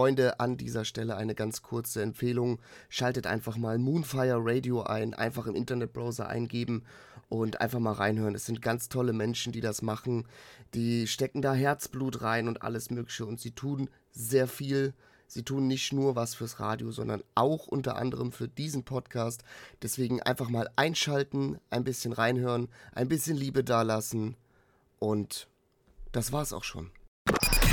Freunde, an dieser Stelle eine ganz kurze Empfehlung. Schaltet einfach mal Moonfire Radio ein, einfach im Internetbrowser eingeben und einfach mal reinhören. Es sind ganz tolle Menschen, die das machen. Die stecken da Herzblut rein und alles Mögliche und sie tun sehr viel. Sie tun nicht nur was fürs Radio, sondern auch unter anderem für diesen Podcast. Deswegen einfach mal einschalten, ein bisschen reinhören, ein bisschen Liebe dalassen und das war's auch schon.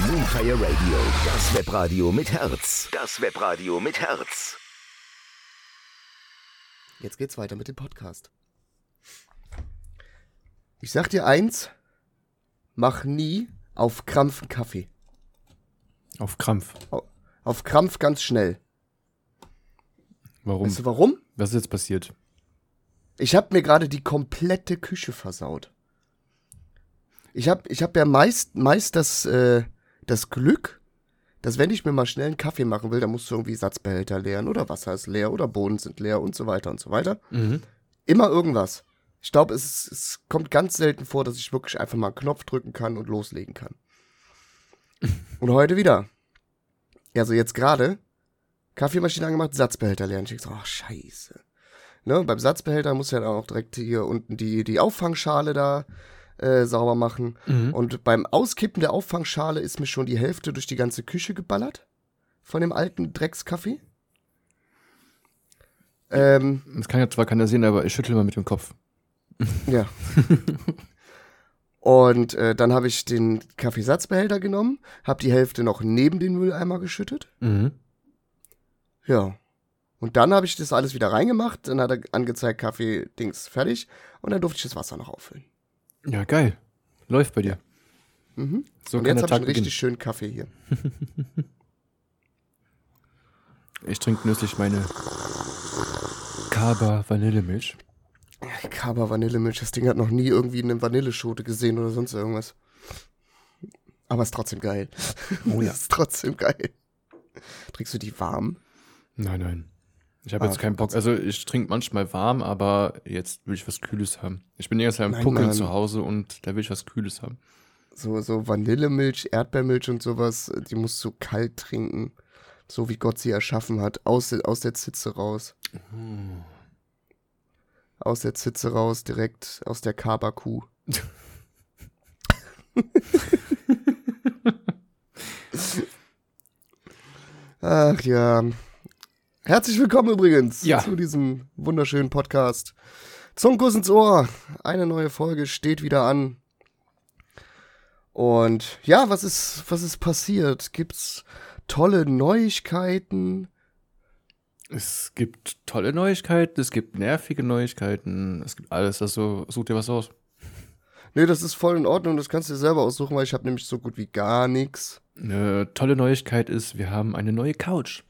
Moonfire Radio, das Webradio mit Herz. Das Webradio mit Herz. Jetzt geht's weiter mit dem Podcast. Ich sag dir eins, mach nie auf Krampf einen Kaffee. Auf Krampf. Auf Krampf ganz schnell. Warum? Weißt du warum? Was ist jetzt passiert? Ich hab mir gerade die komplette Küche versaut. Ich hab, ich hab ja meist, meist das, äh, das Glück, dass wenn ich mir mal schnell einen Kaffee machen will, dann musst du irgendwie Satzbehälter leeren oder Wasser ist leer oder Bohnen sind leer und so weiter und so weiter. Mhm. Immer irgendwas. Ich glaube, es, es kommt ganz selten vor, dass ich wirklich einfach mal einen Knopf drücken kann und loslegen kann. Und heute wieder. Also jetzt gerade, Kaffeemaschine angemacht, Satzbehälter leeren. Ich denk so, ach scheiße. Ne, beim Satzbehälter muss ja dann auch direkt hier unten die, die Auffangschale da äh, sauber machen. Mhm. Und beim Auskippen der Auffangschale ist mir schon die Hälfte durch die ganze Küche geballert. Von dem alten Dreckskaffee. Ähm, Das kann ja zwar keiner sehen, aber ich schüttle mal mit dem Kopf. Ja. Und äh, dann habe ich den Kaffeesatzbehälter genommen, habe die Hälfte noch neben den Mülleimer geschüttet. Mhm. Ja. Und dann habe ich das alles wieder reingemacht, dann hat er angezeigt, Kaffee-Dings fertig und dann durfte ich das Wasser noch auffüllen. Ja, geil. Läuft bei dir. Mhm. So und jetzt habe ich einen richtig beginnen. schönen Kaffee hier. Ich trinke genüsslich meine Kaba Vanillemilch. Kaba Vanillemilch, das Ding hat noch nie irgendwie eine Vanilleschote gesehen oder sonst irgendwas. Aber ist trotzdem geil. Oh ja. ist trotzdem geil. Trinkst du die warm? Nein, nein. Ich habe Ah, jetzt keinen Bock. Also ich trinke manchmal warm, aber jetzt will ich was Kühles haben. Ich bin jetzt am Nein, Puckeln zu Hause und da will ich was Kühles haben. So, so Vanillemilch, Erdbeermilch und sowas, die musst du kalt trinken. So wie Gott sie erschaffen hat. Aus, aus der Zitze raus. Aus der Zitze raus, direkt aus der Kaba-Kuh. Ach ja. Herzlich willkommen übrigens Ja. zu diesem wunderschönen Podcast. Zungenkuss ins Ohr. Eine neue Folge steht wieder an. Und ja, was ist, was ist passiert? Gibt's tolle Neuigkeiten? Es gibt tolle Neuigkeiten, es gibt nervige Neuigkeiten, es gibt alles. Also such dir was aus. Nee, das ist voll in Ordnung, das kannst du dir selber aussuchen, weil ich habe nämlich so gut wie gar nichts. Eine tolle Neuigkeit ist, wir haben eine neue Couch.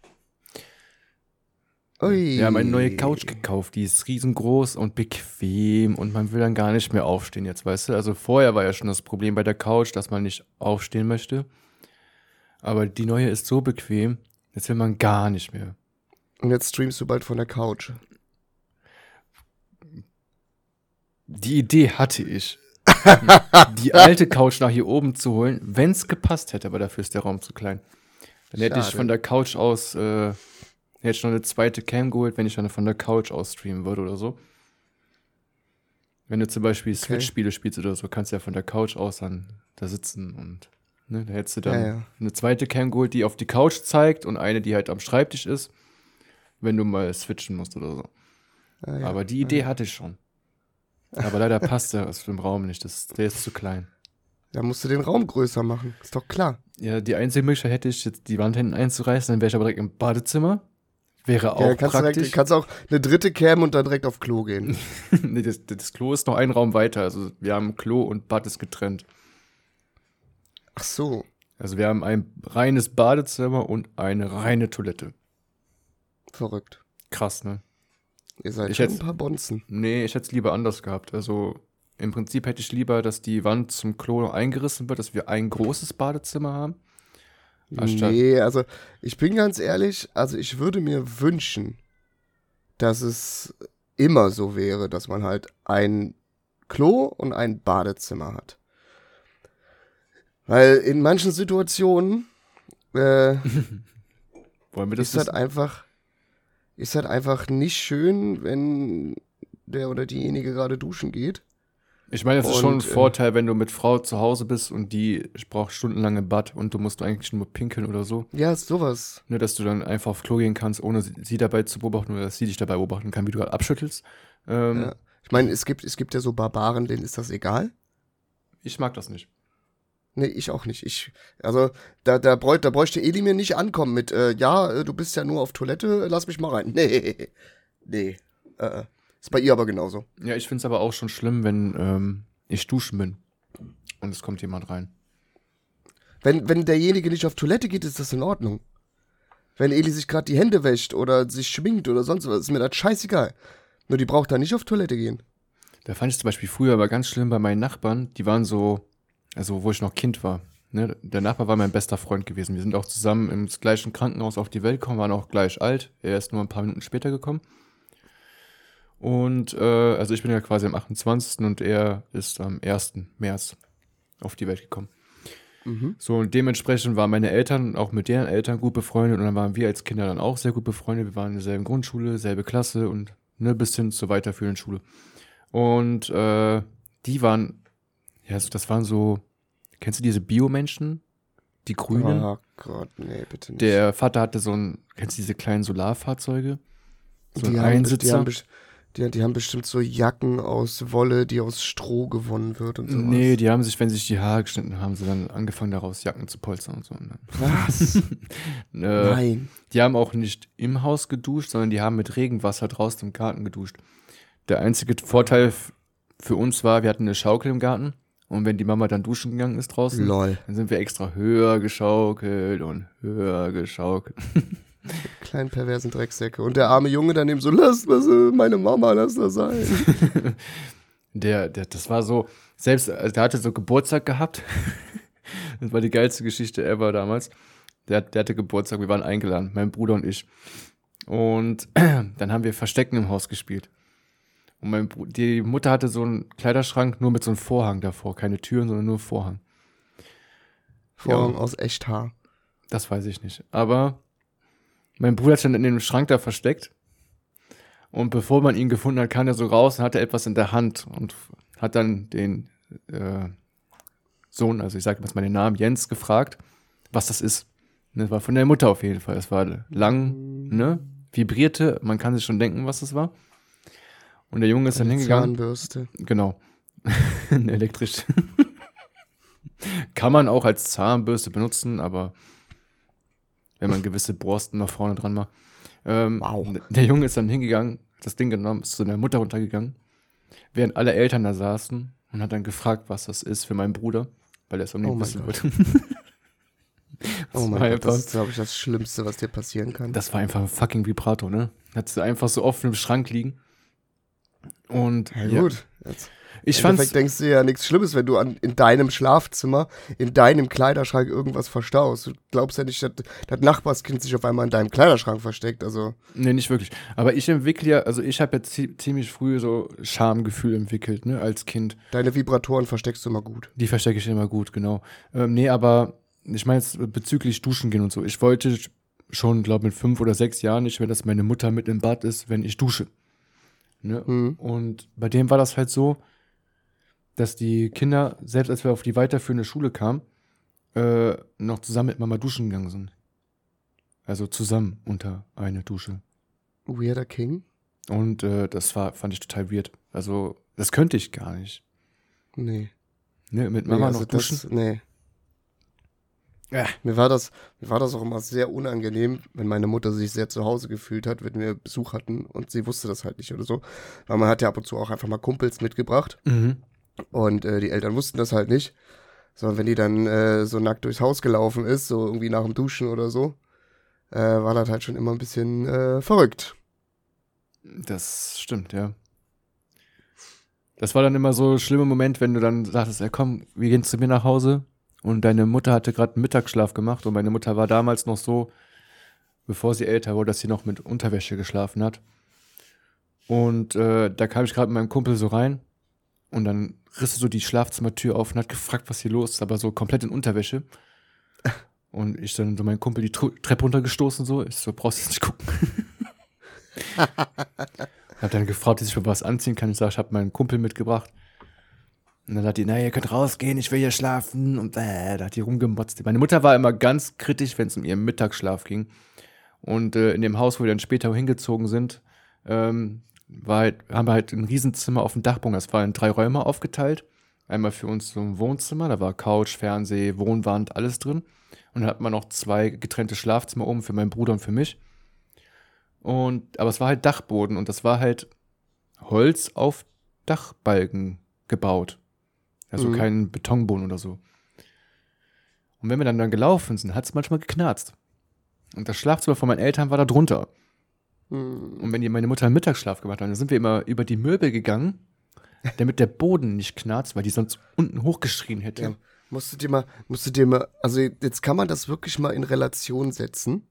Ui. Wir haben eine neue Couch gekauft, die ist riesengroß und bequem und man will dann gar nicht mehr aufstehen jetzt, weißt du? Also vorher war ja schon das Problem bei der Couch, dass man nicht aufstehen möchte. Aber die neue ist so bequem, jetzt will man gar nicht mehr. Und jetzt streamst du bald von der Couch. Die Idee hatte ich. die alte Couch nach hier oben zu holen, wenn es gepasst hätte, aber dafür ist der Raum zu klein. Dann hätte ich Schade. von der Couch aus, äh, hätte ich noch eine zweite Cam geholt, wenn ich dann von der Couch aus streamen würde oder so. Wenn du zum Beispiel Switch-Spiele spielst oder so, kannst du ja von der Couch aus dann da sitzen und ne, da hättest du dann Ja, ja. eine zweite Cam geholt, die auf die Couch zeigt und eine, die halt am Schreibtisch ist, wenn du mal switchen musst oder so. Ah, ja. Aber die Idee hatte ich schon. Aber leider passt der aus dem Raum nicht. Das, der ist zu klein. Da musst du den Raum größer machen. Ist doch klar. Ja, die einzige Möglichkeit hätte ich, jetzt die Wand hinten einzureißen, dann wäre ich aber direkt im Badezimmer. Wäre auch ja, kannst du praktisch. direkt, kannst auch eine dritte Cam und dann direkt auf Klo gehen. nee, das, das Klo ist noch ein Raum weiter. Also wir haben Klo und Bad ist getrennt. Ach so. Also wir haben ein reines Badezimmer und eine reine Toilette. Verrückt. Krass, ne? Ihr seid Ich schon ein paar Bonzen. Nee, ich hätte es lieber anders gehabt. Also im Prinzip hätte ich lieber, dass die Wand zum Klo eingerissen wird, dass wir ein großes Badezimmer haben. Anstatt- Nee, also ich bin ganz ehrlich, also ich würde mir wünschen, dass es immer so wäre, dass man halt ein Klo und ein Badezimmer hat. Weil in manchen Situationen, äh, Wollen wir das ist halt wissen? einfach, ist halt einfach nicht schön, wenn der oder diejenige gerade duschen geht. Ich meine, das ist schon ein äh, Vorteil, wenn du mit Frau zu Hause bist und die braucht stundenlang im Bad und du musst eigentlich nur pinkeln oder so. Ja, sowas. Ne, dass du dann einfach auf Klo gehen kannst, ohne sie, dabei zu beobachten oder dass sie dich dabei beobachten kann, wie du gerade abschüttelst. Ähm, Ja. Ich meine, es gibt, es gibt ja so Barbaren, denen ist das egal. Ich mag das nicht. Nee, ich auch nicht. Ich, also, da, da, bräuch, da bräuchte Eli mir nicht ankommen mit, äh, ja, äh, du bist ja nur auf Toilette, lass mich mal rein. Nee. Nee. Äh, äh. Ist bei ihr aber genauso. Ja, ich finde es aber auch schon schlimm, wenn ähm, ich duschen bin und es kommt jemand rein. Wenn, wenn derjenige nicht auf Toilette geht, ist das in Ordnung. Wenn Eli sich gerade die Hände wäscht oder sich schminkt oder sonst was, ist mir das scheißegal. Nur die braucht da nicht auf Toilette gehen. Da fand ich zum Beispiel früher aber ganz schlimm bei meinen Nachbarn, die waren so, also wo ich noch Kind war. Ne? Der Nachbar war mein bester Freund gewesen. Wir sind auch zusammen im gleichen Krankenhaus auf die Welt gekommen, waren auch gleich alt. Er ist nur ein paar Minuten später gekommen. Und äh, also ich bin ja quasi am 28. und er ist am 1. März auf die Welt gekommen. So, und dementsprechend waren meine Eltern auch mit deren Eltern gut befreundet und dann waren wir als Kinder dann auch sehr gut befreundet. Wir waren in derselben Grundschule, selbe Klasse und ne, bis hin zur weiterführenden Schule. Und äh, die waren, ja, so- das waren so, kennst du diese Biomenschen? Die Grünen? Oh Gott, nee, bitte nicht. Der Vater hatte so ein, kennst du diese kleinen Solarfahrzeuge? So ein die, haben, best- die, Einsitzer? haben, die, die haben bestimmt so Jacken aus Wolle, die aus Stroh gewonnen wird und sowas. Nee, die haben sich, wenn sie sich die Haare geschnitten haben, sie dann angefangen daraus Jacken zu polstern und so. Dann, Was? äh, Nein. Die haben auch nicht im Haus geduscht, sondern die haben mit Regenwasser draußen im Garten geduscht. Der einzige Vorteil für uns war, wir hatten eine Schaukel im Garten und wenn die Mama dann duschen gegangen ist draußen, Lol. dann sind wir extra höher geschaukelt und höher geschaukelt. Kleinen perversen Drecksäcke. Und der arme Junge daneben so, lass das, äh, meine Mama, lass das sein. Der, der, das war so, selbst, also der hatte so Geburtstag gehabt. das war die geilste Geschichte ever damals. Der, der hatte Geburtstag, wir waren eingeladen, mein Bruder und ich. Und dann haben wir Verstecken im Haus gespielt. Und mein Bru die Mutter hatte so einen Kleiderschrank nur mit so einem Vorhang davor. Keine Türen, sondern nur Vorhang. Vorhang Ja. aus Echthaar. Das weiß ich nicht. Aber mein Bruder dann in dem Schrank da versteckt. Und bevor man ihn gefunden hat, kam er so raus und hatte etwas in der Hand und hat dann den äh, Sohn, also ich sage jetzt mal den Namen, Jens, gefragt, was das ist. Und Das war von der Mutter auf jeden Fall. Es war lang, ne? Vibrierte, man kann sich schon denken, was das war. Und der Junge ist dann Eine hingegangen. Zahnbürste. Genau. Elektrisch. Kann man auch als Zahnbürste benutzen, aber wenn man gewisse Borsten nach vorne dran macht. Ähm, Wow. Der Junge ist dann hingegangen, hat das Ding genommen, ist zu der Mutter runtergegangen, während alle Eltern da saßen und hat dann gefragt, was das ist für meinen Bruder, weil er es Oh unbedingt mein wissen Gott. wollte. Oh mein Gott, einfach- das ist, glaube ich, das Schlimmste, was dir passieren kann. Das war einfach ein fucking Vibrator, ne? Hat sie einfach so offen im Schrank liegen. Und ja, ja, gut. Jetzt, ich Im fand's, Endeffekt denkst du ja nichts Schlimmes, wenn du an, in deinem Schlafzimmer, in deinem Kleiderschrank irgendwas verstaust. Du glaubst ja nicht, dass das Nachbarskind sich auf einmal in deinem Kleiderschrank versteckt. Also, Nee, nicht wirklich. Aber ich entwickle ja, also ich habe ja zie- ziemlich früh so Schamgefühl entwickelt, ne, als Kind. deine Vibratoren versteckst du immer gut. Die verstecke ich immer gut, genau. Ähm, nee, aber ich meine jetzt bezüglich Duschen gehen und so. Ich wollte schon, glaube mit fünf oder sechs Jahren nicht mehr, dass meine Mutter mit im Bad ist, wenn ich dusche. Ne? Mhm. Und bei dem war das halt so, dass die Kinder, selbst als wir auf die weiterführende Schule kamen, äh, noch zusammen mit Mama duschen gegangen sind. Also zusammen unter eine Dusche. Weirder King? Und äh, das war, fand ich total weird. Also, das könnte ich gar nicht. Nee. Ne, mit nee, Mama also noch duschen. Das, nee. Ja. Mir war, das, mir war das auch immer sehr unangenehm, wenn meine Mutter sich sehr zu Hause gefühlt hat, wenn wir Besuch hatten und sie wusste das halt nicht oder so. Weil man hat ja ab und zu auch einfach mal Kumpels mitgebracht Mhm. Und äh, die Eltern wussten das halt nicht. Sondern wenn die dann äh, so nackt durchs Haus gelaufen ist, so irgendwie nach dem Duschen oder so, äh, war das halt schon immer ein bisschen äh, verrückt. Das stimmt, ja. Das war dann immer so ein schlimmer Moment, wenn du dann sagtest, ja komm, wir gehen zu mir nach Hause. Und deine Mutter hatte gerade Mittagsschlaf gemacht und meine Mutter war damals noch so, bevor sie älter wurde, dass sie noch mit Unterwäsche geschlafen hat. Und äh, da kam ich gerade mit meinem Kumpel so rein und dann riss sie so die Schlafzimmertür auf und hat gefragt, was hier los ist, aber so komplett in Unterwäsche. Und ich dann so meinen Kumpel die Treppe runtergestoßen, so. Ich so, brauchst jetzt nicht gucken. hab dann gefragt, dass ich mir was anziehen kann. Ich sag, ich hab meinen Kumpel mitgebracht. Und dann sagt die, na, ihr könnt rausgehen, ich will hier schlafen. Und äh, da hat die rumgemotzt. Meine Mutter war immer ganz kritisch, wenn es um ihren Mittagsschlaf ging. Und äh, in dem Haus, wo wir dann später hingezogen sind, ähm, war halt, haben wir halt ein Riesenzimmer auf dem Dachboden. Das war in drei Räume aufgeteilt. Einmal für uns so ein Wohnzimmer, da war Couch, Fernseh, Wohnwand, alles drin. Und dann hat man noch zwei getrennte Schlafzimmer oben für meinen Bruder und für mich. Und, aber es war halt Dachboden und das war halt Holz auf Dachbalken gebaut. Also Mhm. kein Betonboden oder so. Und wenn wir dann, dann gelaufen sind, hat es manchmal geknarzt. Und das Schlafzimmer von meinen Eltern war da drunter. Hm. Und wenn die meine Mutter einen Mittagsschlaf gemacht hat, dann sind wir immer über die Möbel gegangen, damit der Boden nicht knarzt, weil die sonst unten hochgeschrien hätte. Ja. Musst du dir mal, musst du dir mal, also jetzt kann man das wirklich mal in Relation setzen,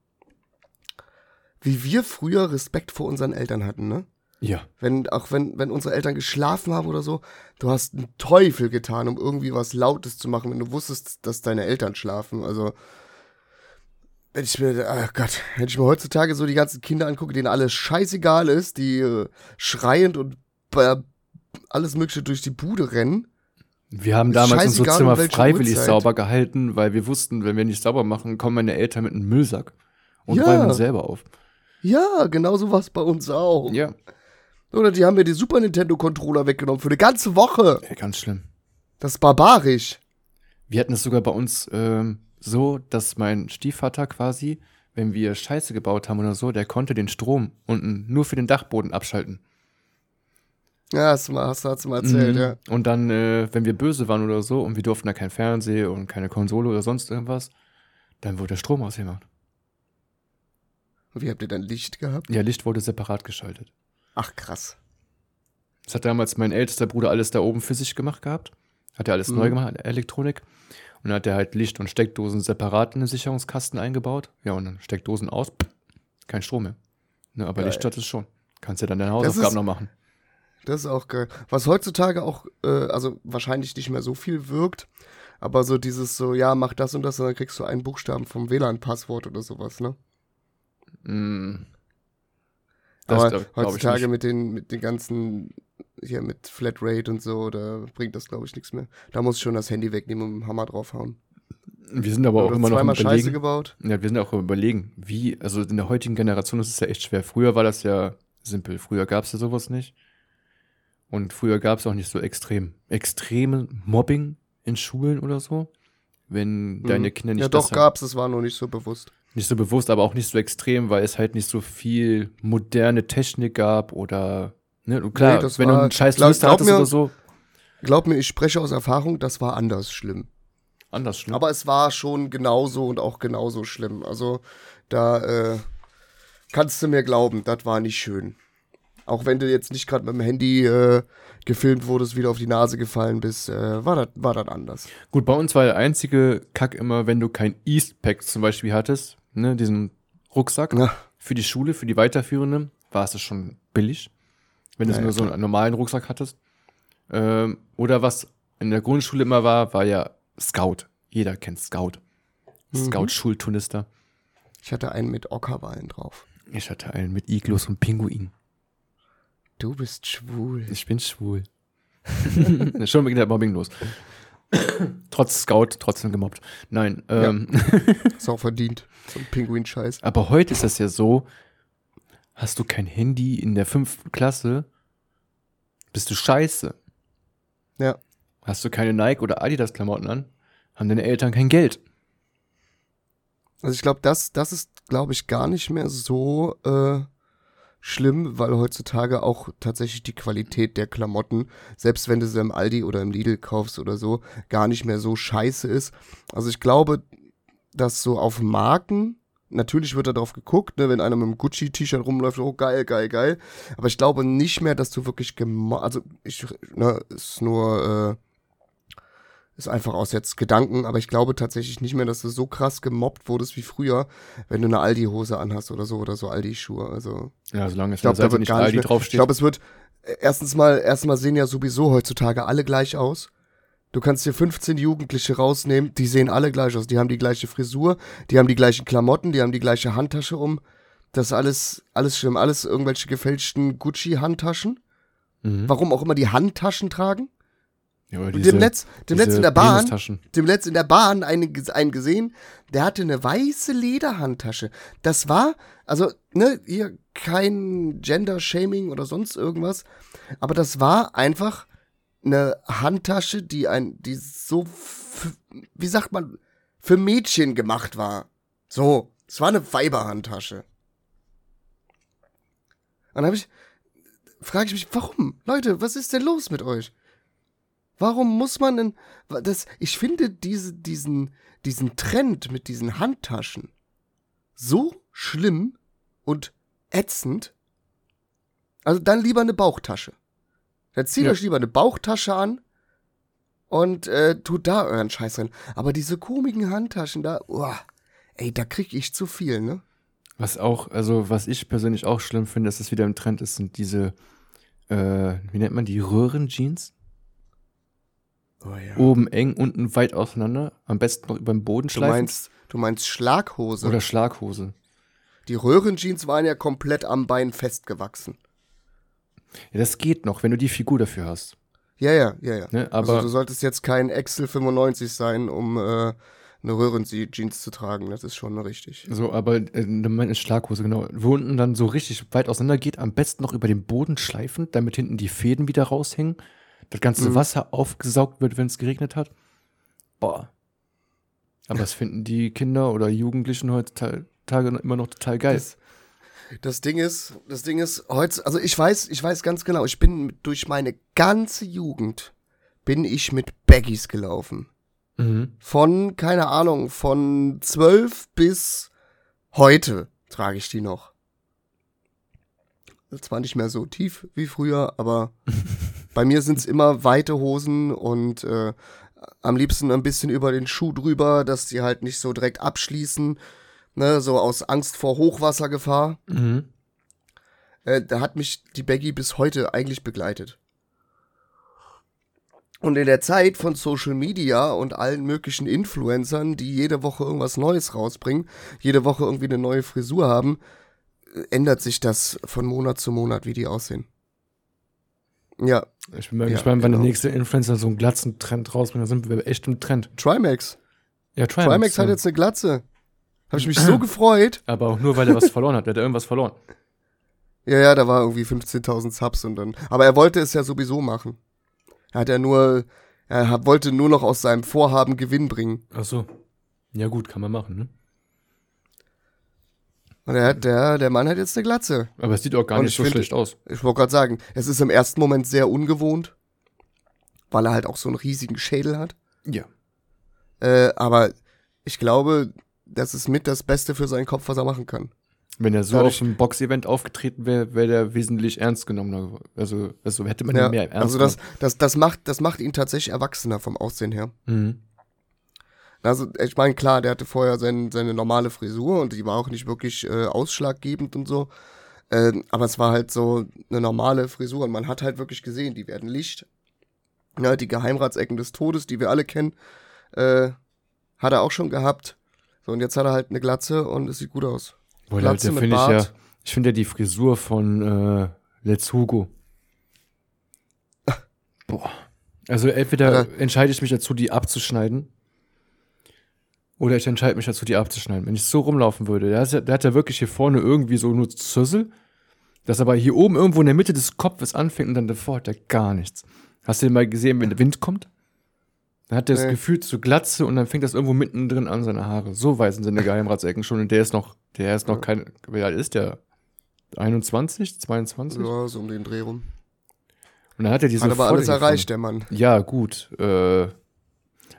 wie wir früher Respekt vor unseren Eltern hatten, ne? Ja. Wenn, auch wenn, wenn unsere Eltern geschlafen haben oder so, du hast einen Teufel getan, um irgendwie was Lautes zu machen, wenn du wusstest, dass deine Eltern schlafen. Also, wenn ich mir, ach Gott, wenn ich mir heutzutage so die ganzen Kinder angucke, denen alles scheißegal ist, die äh, schreiend und äh, alles Mögliche durch die Bude rennen. Wir haben damals scheißegal, Zimmer freiwillig Uhrzeit. sauber gehalten, weil wir wussten, wenn wir nicht sauber machen, kommen meine Eltern mit einem Müllsack und Ja. räumen selber auf. Ja, genau so was bei uns auch. Ja. Oder die haben mir die Super Nintendo Controller weggenommen für eine ganze Woche. ja, ganz schlimm. Das ist barbarisch. Wir hatten es sogar bei uns ähm, so, dass mein Stiefvater quasi, wenn wir Scheiße gebaut haben oder so, der konnte den Strom unten nur für den Dachboden abschalten. Ja, hast du mal, hast, hast du mal erzählt, Mhm. ja. Und dann, äh, wenn wir böse waren oder so und wir durften da kein Fernseher und keine Konsole oder sonst irgendwas, dann wurde der Strom ausgemacht. Und wie habt ihr dann Licht gehabt? Ja, Licht wurde separat geschaltet. Ach, krass. Das hat damals mein ältester Bruder alles da oben für sich gemacht gehabt. Hat er alles Mhm. neu gemacht, Elektronik. Und dann hat er halt Licht und Steckdosen separat in den Sicherungskasten eingebaut. Ja, und dann Steckdosen aus, kein Strom mehr. Ne, aber Geil. Licht hat es schon. Kannst ja dann deine Hausaufgaben ist- noch machen. Das ist auch geil. Was heutzutage auch, äh, also wahrscheinlich nicht mehr so viel wirkt, aber so dieses so, ja, mach das und das und dann kriegst du einen Buchstaben vom WLAN-Passwort oder sowas, ne? Mm. Das aber glaub- glaub heutzutage mit den, mit den ganzen, hier mit Flatrate und so, da bringt das, glaube ich, nichts mehr. Da muss ich schon das Handy wegnehmen und mit dem Hammer draufhauen. Wir sind aber auch immer noch zweimal Scheiße überlegen. gebaut. Ja, wir sind auch überlegen, wie, also in der heutigen Generation ist es ja echt schwer. Früher war das ja simpel. Früher gab es ja sowas nicht. Und früher gab es auch nicht so extrem, extreme Mobbing in Schulen oder so. Wenn deine Kinder nicht Mhm. Ja, doch, halt gab's, es war nur nicht so bewusst. nicht so bewusst, aber auch nicht so extrem, weil es halt nicht so viel moderne Technik gab oder ne, und klar, Nee, das wenn war- du einen scheiß glaub- Lüster glaub hattest mir- oder so, Glaub mir, ich spreche aus Erfahrung, das war anders schlimm. anders schlimm. Aber es war schon genauso und auch genauso schlimm. Also da äh, kannst du mir glauben, das war nicht schön. Auch wenn du jetzt nicht gerade mit dem Handy äh, gefilmt wurdest, wieder auf die Nase gefallen bist, äh, war das war anders. Gut, bei uns war der einzige Kack immer, wenn du kein Eastpack zum Beispiel hattest, ne, diesen Rucksack Ja. für die Schule, für die weiterführende, war es das schon billig. Wenn du Ja, nur ja, so einen normalen Rucksack hattest. Ähm, oder was in der Grundschule immer war, war ja Scout. Jeder kennt Scout. Mhm. Scout-Schulturnister. Ich hatte einen mit Ockerwallen drauf. Ich hatte einen mit Iglus und Pinguin. Du bist schwul. Ich bin schwul. Schon wegen der Mobbing los. Trotz Scout, trotzdem gemobbt. Nein, ähm, Ist auch verdient. So ein Pinguin-Scheiß. aber heute ist das ja so, hast du kein Handy in der fünften Klasse, bist du scheiße. Ja. Hast du keine Nike oder Adidas Klamotten an, haben deine Eltern kein Geld. Also ich glaube, das, das ist, glaube ich, gar nicht mehr so äh, schlimm, weil heutzutage auch tatsächlich die Qualität der Klamotten, selbst wenn du sie im Aldi oder im Lidl kaufst oder so, gar nicht mehr so scheiße ist. Also ich glaube, dass so auf Marken, natürlich wird da drauf geguckt, ne, wenn einer mit einem Gucci-T-Shirt rumläuft, oh geil, geil, geil. Aber ich glaube nicht mehr, dass du wirklich gemo also ich, ne, ist nur, äh, ist einfach aus jetzt Gedanken, aber ich glaube tatsächlich nicht mehr, dass du so krass gemobbt wurdest wie früher, wenn du eine Aldi-Hose anhast oder so oder so Aldi-Schuhe. Also Ja, solange es ich der da wird nicht gar nicht Aldi mehr. Ich draufsteht. glaube, es wird äh, erstens mal, erstens mal sehen ja sowieso heutzutage alle gleich aus. Du kannst dir 15 Jugendliche rausnehmen, die sehen alle gleich aus. Die haben die gleiche Frisur, die haben die gleichen Klamotten, die haben die gleiche Handtasche um. Das ist alles, alles schlimm. Alles irgendwelche gefälschten Gucci-Handtaschen. Mhm. Warum auch immer die Handtaschen tragen. Ja, Und diese- dem Netz, dem diese Netz in der Bahn, Penistaschen. dem Netz in der Bahn einen, einen gesehen, der hatte eine weiße Lederhandtasche. Das war, also, ne, hier kein Gender-Shaming oder sonst irgendwas, aber das war einfach eine Handtasche, die ein, die so, wie sagt man, für Mädchen gemacht war. So, es war eine Weiberhandtasche. Und dann habe ich, frage ich mich, warum? Leute, was ist denn los mit euch? Warum muss man denn, das, ich finde diese, diesen, diesen Trend mit diesen Handtaschen so schlimm und ätzend. Also dann lieber eine Bauchtasche. Dann zieht Ja. euch lieber eine Bauchtasche an und äh, tut da euren Scheiß rein. Aber diese komischen Handtaschen da, uah, ey, da krieg ich zu viel, ne? Was auch, also was ich persönlich auch schlimm finde, dass es wieder im Trend ist, sind diese, äh, wie nennt man die, Röhrenjeans? Oh ja. Oben eng, unten weit auseinander, am besten noch über den Boden Du schleifen. meinst, du meinst Schlaghose. Oder Schlaghose. Die Röhrenjeans waren ja komplett am Bein festgewachsen. Ja, das geht noch, wenn du die Figur dafür hast. Ja, ja, ja, ja. Ne? also Aber du solltest jetzt kein Excel 95 sein, um äh, eine Röhrenjeans zu tragen. Das ist schon richtig. so, aber äh, meine Schlaghose, genau. Wo unten dann so richtig weit auseinander geht, am besten noch über den Boden schleifen, damit hinten die Fäden wieder raushängen. Das ganze Mhm. Wasser aufgesaugt wird, wenn es geregnet hat. Boah. Aber das finden die Kinder oder Jugendlichen heutzutage immer noch total geil. Das, das Ding ist, das Ding ist, heute, also ich weiß, ich weiß ganz genau, ich bin durch meine ganze Jugend bin ich mit Baggies gelaufen. mhm. Von, keine Ahnung, von zwölf bis heute trage ich die noch. Zwar nicht mehr so tief wie früher, aber bei mir sind es immer weite Hosen und äh, am liebsten ein bisschen über den Schuh drüber, dass die halt nicht so direkt abschließen, ne, so aus Angst vor Hochwassergefahr. Mhm. Äh, da hat mich die Baggy bis heute eigentlich begleitet. Und in der Zeit von Social Media und allen möglichen Influencern, die jede Woche irgendwas Neues rausbringen, jede Woche irgendwie eine neue Frisur haben, äh, ändert sich das von Monat zu Monat, wie die aussehen. Ja, Ich bin mal Ja, gespannt, wann genau. der nächste Influencer so einen Glatzen-Trend rausbringt. Da sind wir echt im Trend. Trimax. Ja, Trimax. Trimax hat ja. jetzt eine Glatze. Habe ich mich so gefreut. Aber auch nur, weil er was verloren hat. Der hat irgendwas verloren. Ja, ja, da war irgendwie 15.000 Subs und dann. Aber er wollte es ja sowieso machen. Er hat ja nur, er wollte nur noch aus seinem Vorhaben Gewinn bringen. Ach so. Ja, gut, kann man machen, ne? Und er hat, der, der Mann hat jetzt eine Glatze. Aber es sieht auch gar Und nicht ich so finde- schlecht aus. Ich wollte gerade sagen, es ist im ersten Moment sehr ungewohnt, weil er halt auch so einen riesigen Schädel hat. Ja. Äh, aber ich glaube, das ist mit das Beste für seinen Kopf, was er machen kann. Wenn er so Dadurch- auf einem Box-Event aufgetreten wäre, wäre der wesentlich ernst genommener. Also, also hätte man Ja, ihn mehr ernst also das, das, das, macht, das macht ihn tatsächlich erwachsener vom Aussehen her. Mhm. Also, ich meine, klar, der hatte vorher sein, seine normale Frisur und die war auch nicht wirklich äh, ausschlaggebend und so. Ähm, aber es war halt so eine normale Frisur und man hat halt wirklich gesehen, die werden Licht. Ja, die Geheimratsecken des Todes, die wir alle kennen, äh, hat er auch schon gehabt. So, und jetzt hat er halt eine Glatze und es sieht gut aus. Boah, Glatze der mit finde ich ja, Bart. ich finde ja die Frisur von äh, Let's Hugo. Boah. Also entweder Alter. entscheide ich mich dazu, die abzuschneiden. Oder ich entscheide mich dazu, die abzuschneiden. Wenn ich so rumlaufen würde, der hat, ja, der hat ja wirklich hier vorne irgendwie so nur Züssel, das aber hier oben irgendwo in der Mitte des Kopfes anfängt und dann davor hat er gar nichts. Hast du den mal gesehen, wenn der Wind kommt? Dann hat er das Nee. Gefühl zu Glatze und dann fängt das irgendwo mittendrin an seine Haare. So weiß sind seine Geheimratsecken schon und der ist noch, der ist noch kein, wie alt ist der? 21, 22? Ja, so um den Dreh rum. Und dann hat er diese Hat aber alles erreicht, der Mann. Ja, gut. Äh,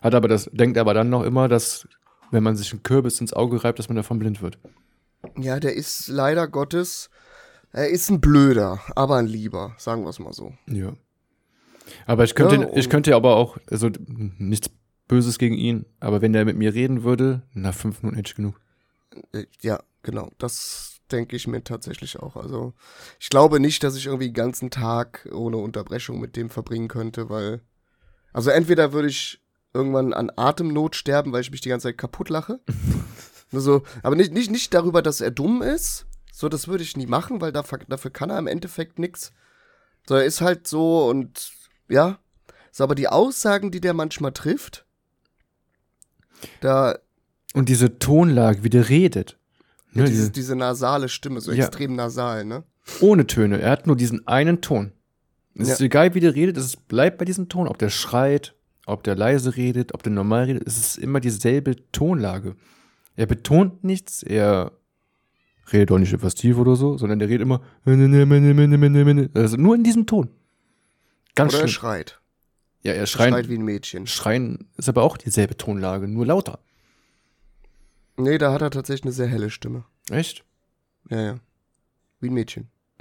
hat aber das, denkt aber dann noch immer, dass, wenn man sich einen Kürbis ins Auge reibt, dass man davon blind wird. Ja, der ist leider Gottes, er ist ein Blöder, aber ein Lieber, sagen wir es mal so. Ja. Aber ich könnte, Ja, ich könnte aber auch, also nichts Böses gegen ihn, aber wenn der mit mir reden würde, na, fünf Minuten hätte ich genug. Äh, Ja, genau. Das denke ich mir tatsächlich auch. Also, ich glaube nicht, dass ich irgendwie den ganzen Tag ohne Unterbrechung mit dem verbringen könnte, weil. Also entweder würde ich irgendwann an Atemnot sterben, weil ich mich die ganze Zeit kaputt lache. Nur so, aber nicht, nicht, nicht darüber, dass er dumm ist. So, das würde ich nie machen, weil dafür, dafür kann er im Endeffekt nichts. So, er ist halt so und ja. So, aber die Aussagen, die der manchmal trifft, da, Und diese Tonlage, wie der redet. ja, Ne, diese, diese, nasale Stimme, so Ja. extrem nasal, ne? ohne Töne. Er hat nur diesen einen Ton. Es ist Ja. egal, wie der redet, es bleibt bei diesem Ton. Ob der schreit, ob der leise redet, ob der normal redet, es ist immer dieselbe Tonlage. Er betont nichts, er redet auch nicht etwas tief oder so, sondern der redet immer also nur in diesem Ton. Ganz Oder er schreit. Ja, er Schreit schreit. wie ein Mädchen. Schreien ist aber auch dieselbe Tonlage, nur lauter. Nee, da hat er tatsächlich eine sehr helle Stimme. Echt? Ja, ja. Wie ein Mädchen.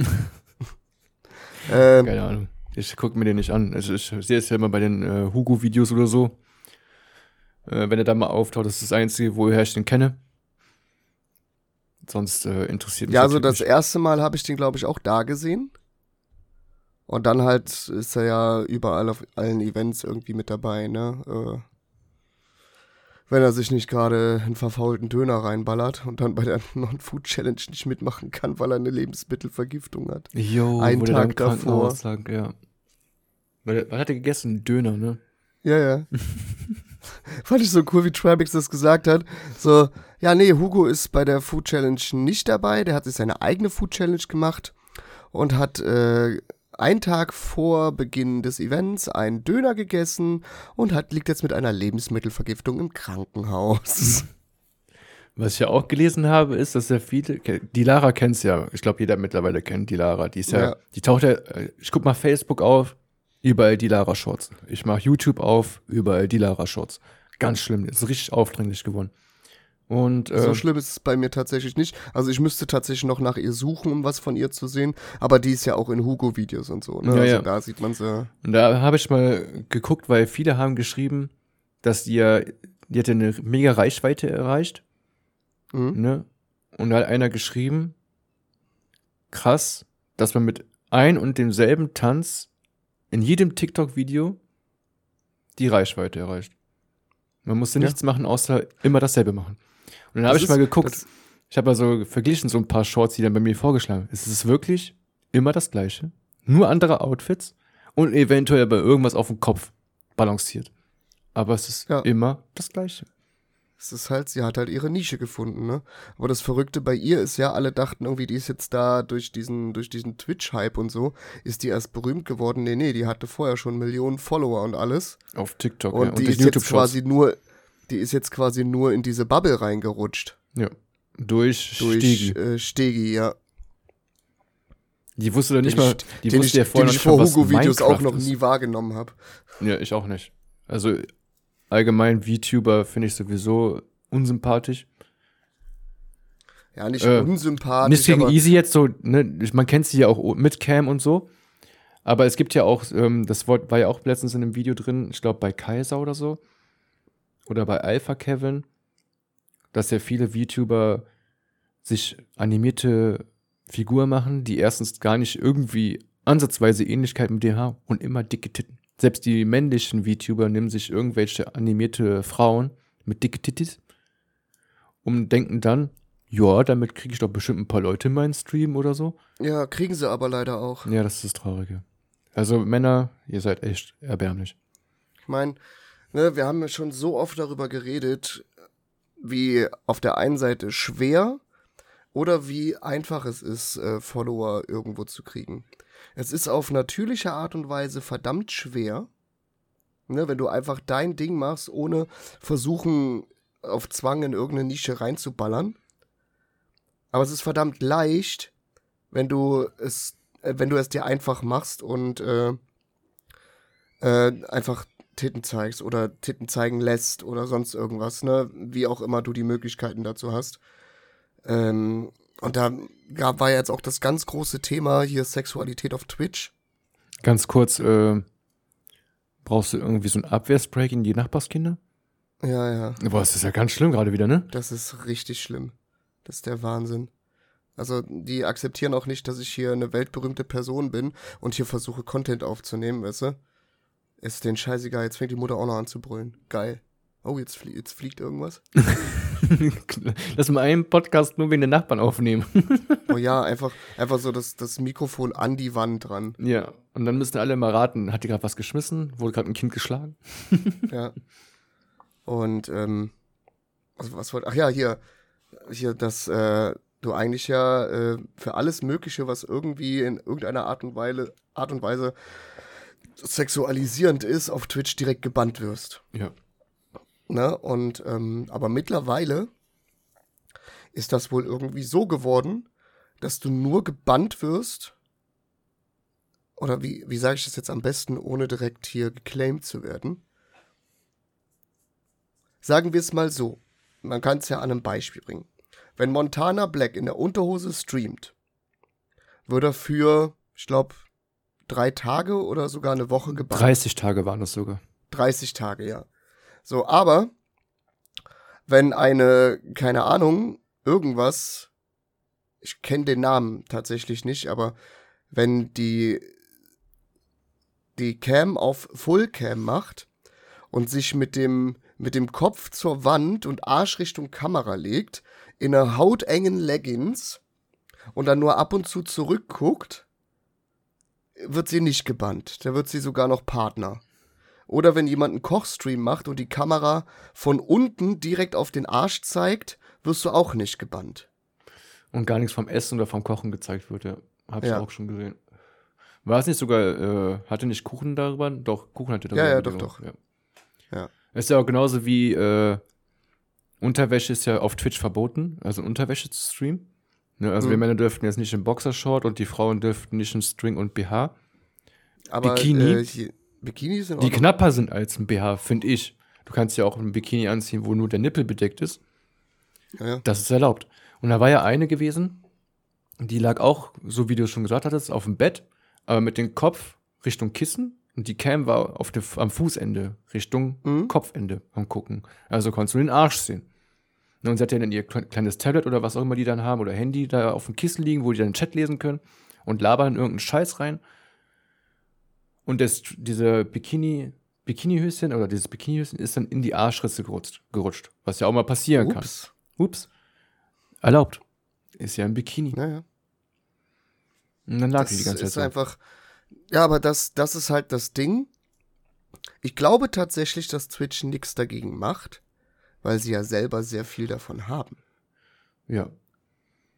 ähm, Keine Ahnung. Ich gucke mir den nicht an. Also ich sehe es ja immer bei den äh, Hugo-Videos oder so. Äh, wenn er da mal auftaucht, das ist das Einzige, woher ich den kenne. Sonst äh, interessiert mich ja, also das nicht. erste Mal habe ich den, glaube ich, auch da gesehen. Und dann halt ist er ja überall auf allen Events irgendwie mit dabei, ne? Äh, wenn er sich nicht gerade einen verfaulten Döner reinballert und dann bei der Non-Food-Challenge nicht mitmachen kann, weil er eine Lebensmittelvergiftung hat. Jo, einen Tag davor. Krankenhaus lag, ja. Weil, was hat er gegessen? Döner, ne? Ja, ja. Fand ich so cool, wie Trabix das gesagt hat. So, ja, nee, Hugo ist bei der Food Challenge nicht dabei. Der hat sich seine eigene Food Challenge gemacht und hat äh, einen Tag vor Beginn des Events einen Döner gegessen und hat, liegt jetzt mit einer Lebensmittelvergiftung im Krankenhaus. Was ich ja auch gelesen habe, ist, dass ja viele, die Lara kennt's ja. Ich glaube, jeder mittlerweile kennt die Lara. Die ist ja, Ja. die taucht ja, ich guck mal Facebook auf, überall die Lara Shorts. Ich mach YouTube auf, überall die Lara Shorts. Ganz schlimm, ist richtig aufdringlich geworden. Und äh, So schlimm ist es bei mir tatsächlich nicht. Also ich müsste tatsächlich noch nach ihr suchen, um was von ihr zu sehen. Aber die ist ja auch in Hugo-Videos und so. Ne? Ja, also ja. da sieht man sie. Und da habe ich mal geguckt, weil viele haben geschrieben, dass die ja, die hatte eine mega Reichweite erreicht, Mhm. ne? Und da hat einer geschrieben, krass, dass man mit ein und demselben Tanz in jedem TikTok-Video die Reichweite erreicht. Man musste Ja. nichts machen, außer immer dasselbe machen. Und dann habe ich mal geguckt, ich habe also verglichen so ein paar Shorts, die dann bei mir vorgeschlagen. Es ist wirklich immer das gleiche, nur andere Outfits und eventuell bei irgendwas auf dem Kopf balanciert. Aber es ist Ja. immer das gleiche. Es ist halt, sie hat halt ihre Nische gefunden, ne? Aber das Verrückte bei ihr ist ja, alle dachten irgendwie, die ist jetzt da durch diesen, durch diesen Twitch-Hype und so, ist die erst berühmt geworden. Nee, nee, die hatte vorher schon Millionen Follower und alles. Auf TikTok Und ja, die durch ist jetzt quasi nur, die ist jetzt quasi nur in diese Bubble reingerutscht. Ja. Durch, Durch Stegi. Äh, Stegi, ja. Die wusste doch nicht Den mal, ich- die den wusste ja ich, vorher den ich vor Hugo-Videos auch noch nie wahrgenommen habe. Ja, ich auch nicht. Also allgemein VTuber finde ich sowieso unsympathisch. Ja, nicht Äh, unsympathisch, Nicht gegen Easy jetzt so, ne, man kennt sie ja auch mit Cam und so. Aber es gibt ja auch, ähm, das Wort war ja auch letztens in einem Video drin, ich glaube bei Kaiser oder so. Oder bei Alpha Kevin, dass ja viele VTuber sich animierte Figuren machen, die erstens gar nicht irgendwie ansatzweise Ähnlichkeit mit dir haben und immer dicke Titten. Selbst die männlichen VTuber nehmen sich irgendwelche animierte Frauen mit dicke Tittis und denken dann, ja, damit kriege ich doch bestimmt ein paar Leute in meinen Stream oder so. ja, kriegen sie aber leider auch. Ja, das ist das Traurige. Also Männer, ihr seid echt erbärmlich. Ich meine, ne, wir haben ja schon so oft darüber geredet, wie auf der einen Seite schwer oder wie einfach es ist, äh, Follower irgendwo zu kriegen. Es ist auf natürliche Art und Weise verdammt schwer, ne, wenn du einfach dein Ding machst, ohne versuchen, auf Zwang in irgendeine Nische reinzuballern. Aber es ist verdammt leicht, wenn du es, äh, wenn du es dir einfach machst und äh, äh, einfach Titten zeigst oder Titten zeigen lässt oder sonst irgendwas, ne? Wie auch immer du die Möglichkeiten dazu hast. Ähm, und da gab, war jetzt auch das ganz große Thema hier Sexualität auf Twitch. Ganz kurz, äh, brauchst du irgendwie so ein Abwehrspray gegen die Nachbarskinder? Ja, ja. Boah, das ist ja ganz schlimm gerade wieder, ne? Das ist richtig schlimm. Das ist der Wahnsinn. Also, die akzeptieren auch nicht, dass ich hier eine weltberühmte Person bin und hier versuche, Content aufzunehmen, weißt du? Ist den scheißegal, jetzt fängt die Mutter auch noch an zu brüllen. Geil. Oh, jetzt, flie jetzt fliegt irgendwas. Lass mal einen Podcast nur wegen den Nachbarn aufnehmen. Oh ja, einfach, einfach so das, das Mikrofon an die Wand dran. ja. Und dann müssen alle mal raten, hat die gerade was geschmissen? Wurde gerade ein Kind geschlagen? Ja. Und, ähm, was, was wollte, ach ja, hier, hier, dass äh, du eigentlich ja äh, für alles Mögliche, was irgendwie in irgendeiner Art und Weise, Art und Weise sexualisierend ist, auf Twitch direkt gebannt wirst. Ja. Ne? Und ähm, aber mittlerweile ist das wohl irgendwie so geworden, dass du nur gebannt wirst. Oder wie, wie sage ich das jetzt am besten, ohne direkt hier geclaimed zu werden? Sagen wir es mal so. Man kann es ja an einem Beispiel bringen. Wenn Montana Black in der Unterhose streamt, wird er für, ich glaube, drei Tage oder sogar eine Woche gebannt. 30 Tage waren das sogar. 30 Tage, ja. So, aber wenn eine, keine Ahnung, irgendwas, ich kenne den Namen tatsächlich nicht, aber wenn die die Cam auf Fullcam macht und sich mit dem mit dem Kopf zur Wand und Arsch Richtung Kamera legt in einer hautengen Leggings und dann nur ab und zu zurückguckt, wird sie nicht gebannt. Da wird sie sogar noch Partner. Oder wenn jemand einen Kochstream macht und die Kamera von unten direkt auf den Arsch zeigt, wirst du auch nicht gebannt. Und gar nichts vom Essen oder vom Kochen gezeigt wird, ja. Hab ich Ja. auch schon gesehen. War es nicht sogar, äh, hatte nicht Kuchen darüber? Doch, Kuchen hatte darüber. Ja, ja, doch, doch. Ja. Ja. Ist ja auch genauso wie, äh, Unterwäsche ist ja auf Twitch verboten, also Unterwäsche zu streamen. Ne, also Mhm. wir Männer dürften jetzt nicht in Boxershort und die Frauen dürften nicht in String und BH. Aber Bikini? Äh, hier, Bikini sind Die knapper sind als ein BH, finde ich. Du kannst ja auch ein Bikini anziehen, wo nur der Nippel bedeckt ist. Ja, ja. Das ist erlaubt. Und da war ja eine gewesen, die lag auch, so wie du schon gesagt hattest, auf dem Bett, aber mit dem Kopf Richtung Kissen und die Cam war auf dem, am Fußende Richtung Mhm. Kopfende am Gucken. Also konntest du den Arsch sehen. Und sie hat ja dann ihr kle- kleines Tablet oder was auch immer die dann haben oder Handy da auf dem Kissen liegen, wo die dann den Chat lesen können und labern irgendeinen Scheiß rein. Und das, diese Bikini, Bikinihöschen oder dieses Bikinihöschen ist dann in die Arschritze gerutscht, gerutscht, was ja auch mal passieren kann. Ups. Ups. Erlaubt. Ist ja ein Bikini. Naja. Und dann lag Das die ganze Zeit ist so. einfach. Ja, aber das, das ist halt das Ding. Ich glaube tatsächlich, dass Twitch nichts dagegen macht, weil sie ja selber sehr viel davon haben. Ja.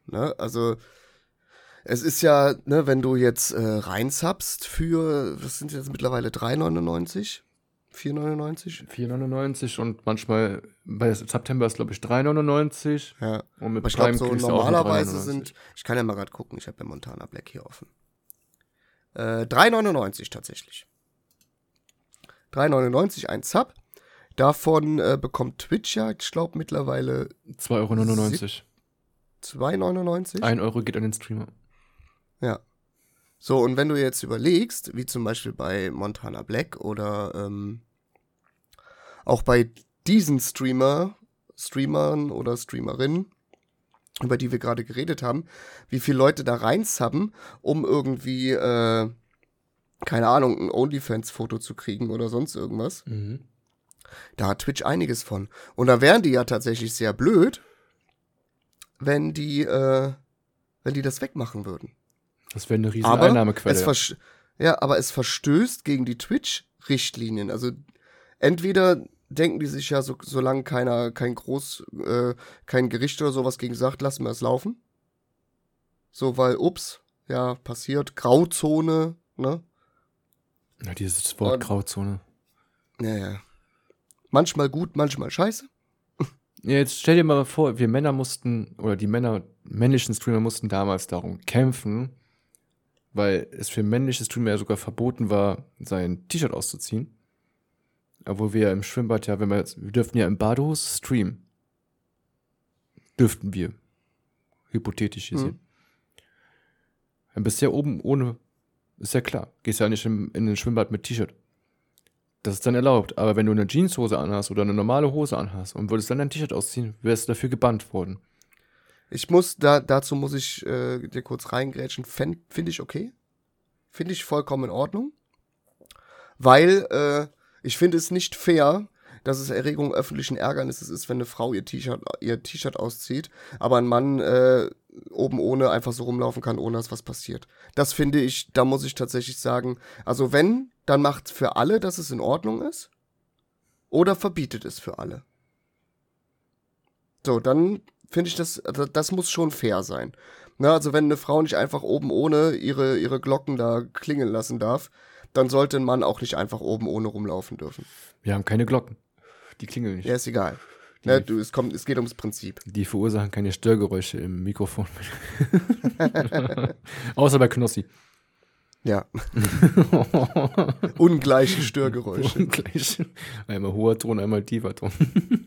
Ne? Also, es ist ja, ne, wenn du jetzt äh, reinsubst für, was sind jetzt mittlerweile 3,99? 4,99? 4,99 und manchmal bei September ist glaube ich 3,99 Ja. und mit Aber ich glaube, so normalerweise 3,99. sind, ich kann ja mal gerade gucken, ich habe ja Montana Black hier offen. Äh, 3,99 tatsächlich. 3,99 ein Sub. Davon äh, bekommt Twitch ja, ich glaube, mittlerweile 2,99 Euro. 2,99. 1 Euro geht an den Streamer. Ja. So, und wenn du jetzt überlegst, wie zum Beispiel bei Montana Black oder ähm, auch bei diesen Streamer, Streamern oder Streamerinnen, über die wir gerade geredet haben, wie viele Leute da reinsubben, um irgendwie, äh, keine Ahnung, ein OnlyFans-Foto zu kriegen oder sonst irgendwas. Mhm. Da hat Twitch einiges von. Und da wären die ja tatsächlich sehr blöd, wenn die, äh, wenn die das wegmachen würden. Das wäre eine riesige Aber Einnahmequelle. Es ja, aber es verstößt gegen die Twitch-Richtlinien. Also entweder denken die sich ja, so, solange keiner, kein Groß, äh, kein Gericht oder sowas gegen sagt, lassen wir es laufen. So, weil, ups, ja, passiert, Grauzone, ne? ja, dieses Wort Und- Grauzone. Ja, ja. Manchmal gut, manchmal scheiße. Jetzt stell dir mal vor, wir Männer mussten, oder die Männer, männlichen Streamer mussten damals darum kämpfen, weil es für männliche Streamer ja sogar verboten war, sein T-Shirt auszuziehen. Obwohl wir ja im Schwimmbad ja, wenn wir wir dürften ja im Badehose streamen. Dürften wir. Hypothetisch gesehen. Mhm. Dann bist du ja oben ohne, ist ja klar. Gehst ja nicht im, in den Schwimmbad mit T-Shirt. Das ist dann erlaubt. Aber wenn du eine Jeanshose anhast oder eine normale Hose anhast und würdest dann dein T-Shirt ausziehen, wärst du dafür gebannt worden. Ich muss, da, dazu muss ich äh, dir kurz reingrätschen. Finde ich okay. Finde ich vollkommen in Ordnung. Weil äh, ich finde es nicht fair, dass es Erregung öffentlichen Ärgernisses ist, wenn eine Frau ihr T-Shirt ihr T-Shirt auszieht, aber ein Mann äh, oben ohne einfach so rumlaufen kann, ohne dass was passiert. Das finde ich, da muss ich tatsächlich sagen, also wenn, dann macht für alle, dass es in Ordnung ist, oder verbietet es für alle. So, dann finde ich das, das muss schon fair sein. Na, also wenn eine Frau nicht einfach oben ohne ihre, ihre Glocken da klingeln lassen darf, dann sollte ein Mann auch nicht einfach oben ohne rumlaufen dürfen. Wir haben keine Glocken. Die klingeln nicht. Ja, ist egal. Ne, du, es, kommt, es geht ums Prinzip. Die verursachen keine Störgeräusche im Mikrofon. Außer bei Knossi. Ja. Ungleiche Störgeräusche. Ungleich. Einmal hoher Ton, einmal tiefer Ton.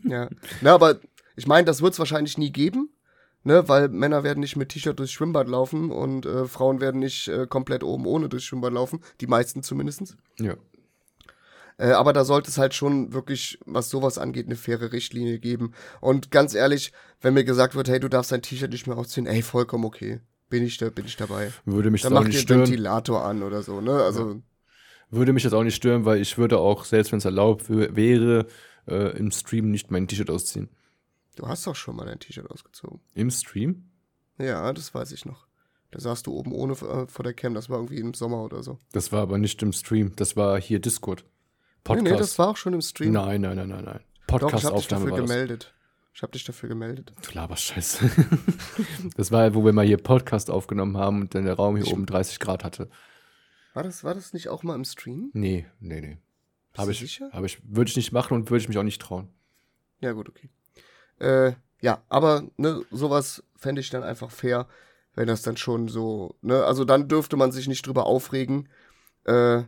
Ja. Na, aber ich meine, das wird es wahrscheinlich nie geben. Ne, weil Männer werden nicht mit T-Shirt durchs Schwimmbad laufen und äh, Frauen werden nicht äh, komplett oben ohne durchs Schwimmbad laufen. Die meisten zumindest. Ja. Äh, aber da sollte es halt schon wirklich, was sowas angeht, eine faire Richtlinie geben. Und ganz ehrlich, wenn mir gesagt wird, hey, du darfst dein T-Shirt nicht mehr ausziehen, ey, vollkommen okay. Bin ich da, bin ich dabei. Würde mich Dann das auch mach nicht einen stören. Ventilator an oder so, ne? Also, Würde mich das auch nicht stören, weil ich würde auch, selbst wenn es erlaubt wär- wäre, äh, im Stream nicht mein T-Shirt ausziehen. du hast doch schon mal dein T-Shirt ausgezogen. Im Stream? Ja, das weiß ich noch. Da saßt du oben ohne äh, vor der Cam, das war irgendwie im Sommer oder so. Das war aber nicht im Stream. Das war hier Discord. Nee, Podcast. nee, das war auch schon im Stream. nein, nein, nein, nein, nein. Doch, ich hab dich Podcast-Aufnahme dafür gemeldet. Ich hab dich dafür gemeldet. Du laberst Scheiße. das war, wo wir mal hier Podcast aufgenommen haben und dann der Raum hier oben 30 Grad hatte. War das, war das nicht auch mal im Stream? Nee, nee, nee. Habe ich, sicher? hab ich, würde ich nicht machen und würde ich mich auch nicht trauen. Ja, gut, okay. Äh, ja, aber ne, sowas fände ich dann einfach fair, wenn das dann schon so, ne, also dann dürfte man sich nicht drüber aufregen, äh,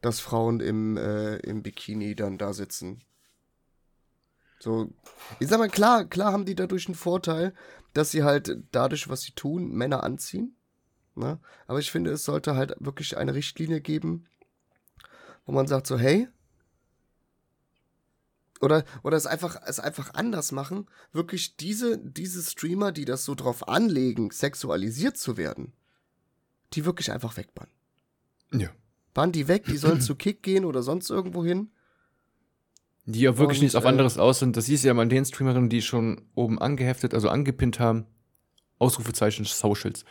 dass Frauen im, äh, im Bikini dann da sitzen. So, ich sag mal, klar, klar haben die dadurch einen Vorteil, dass sie halt dadurch, was sie tun, Männer anziehen. Ne? Aber ich finde, es sollte halt wirklich eine Richtlinie geben, wo man sagt so, hey, oder, oder es einfach, es einfach anders machen, wirklich diese, diese Streamer, die das so drauf anlegen, sexualisiert zu werden, die wirklich einfach wegbannen. Ja. Bannen die weg, die sollen zu Kick gehen oder sonst irgendwo hin. Die ja wirklich Und, nichts auf äh, anderes aus sind. Das du ja mal an den Streamerinnen, die schon oben angeheftet, also angepinnt haben. Ausrufezeichen Socials.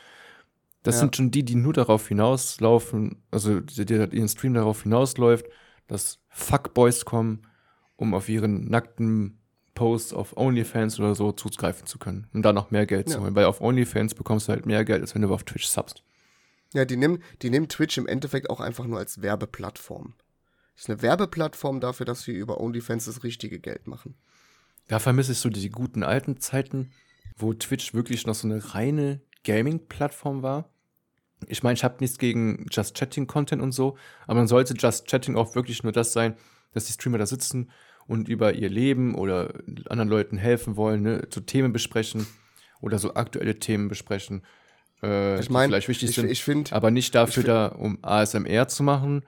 Das Ja. sind schon die, die nur darauf hinauslaufen, also die, die ihren Stream darauf hinausläuft, dass Fuckboys kommen, um auf ihren nackten Posts auf OnlyFans oder so zugreifen zu können. Und da noch mehr Geld Ja. zu holen. Weil auf OnlyFans bekommst du halt mehr Geld, als wenn du auf Twitch subst. Ja, die nehmen, die nehmen Twitch im Endeffekt auch einfach nur als Werbeplattform. Ist eine Werbeplattform dafür, dass sie über OnlyFans das richtige Geld machen. Da vermisse ich so die guten alten Zeiten, wo Twitch wirklich noch so eine reine Gaming-Plattform war. Ich meine, ich habe nichts gegen Just Chatting-Content und so, aber dann sollte Just Chatting auch wirklich nur das sein, dass die Streamer da sitzen und über ihr Leben oder anderen Leuten helfen wollen, ne, so Themen besprechen oder so aktuelle Themen besprechen, äh, Ich die meine, vielleicht wichtig ich, sind. ich finde, Aber nicht dafür Ich da, um ASMR zu machen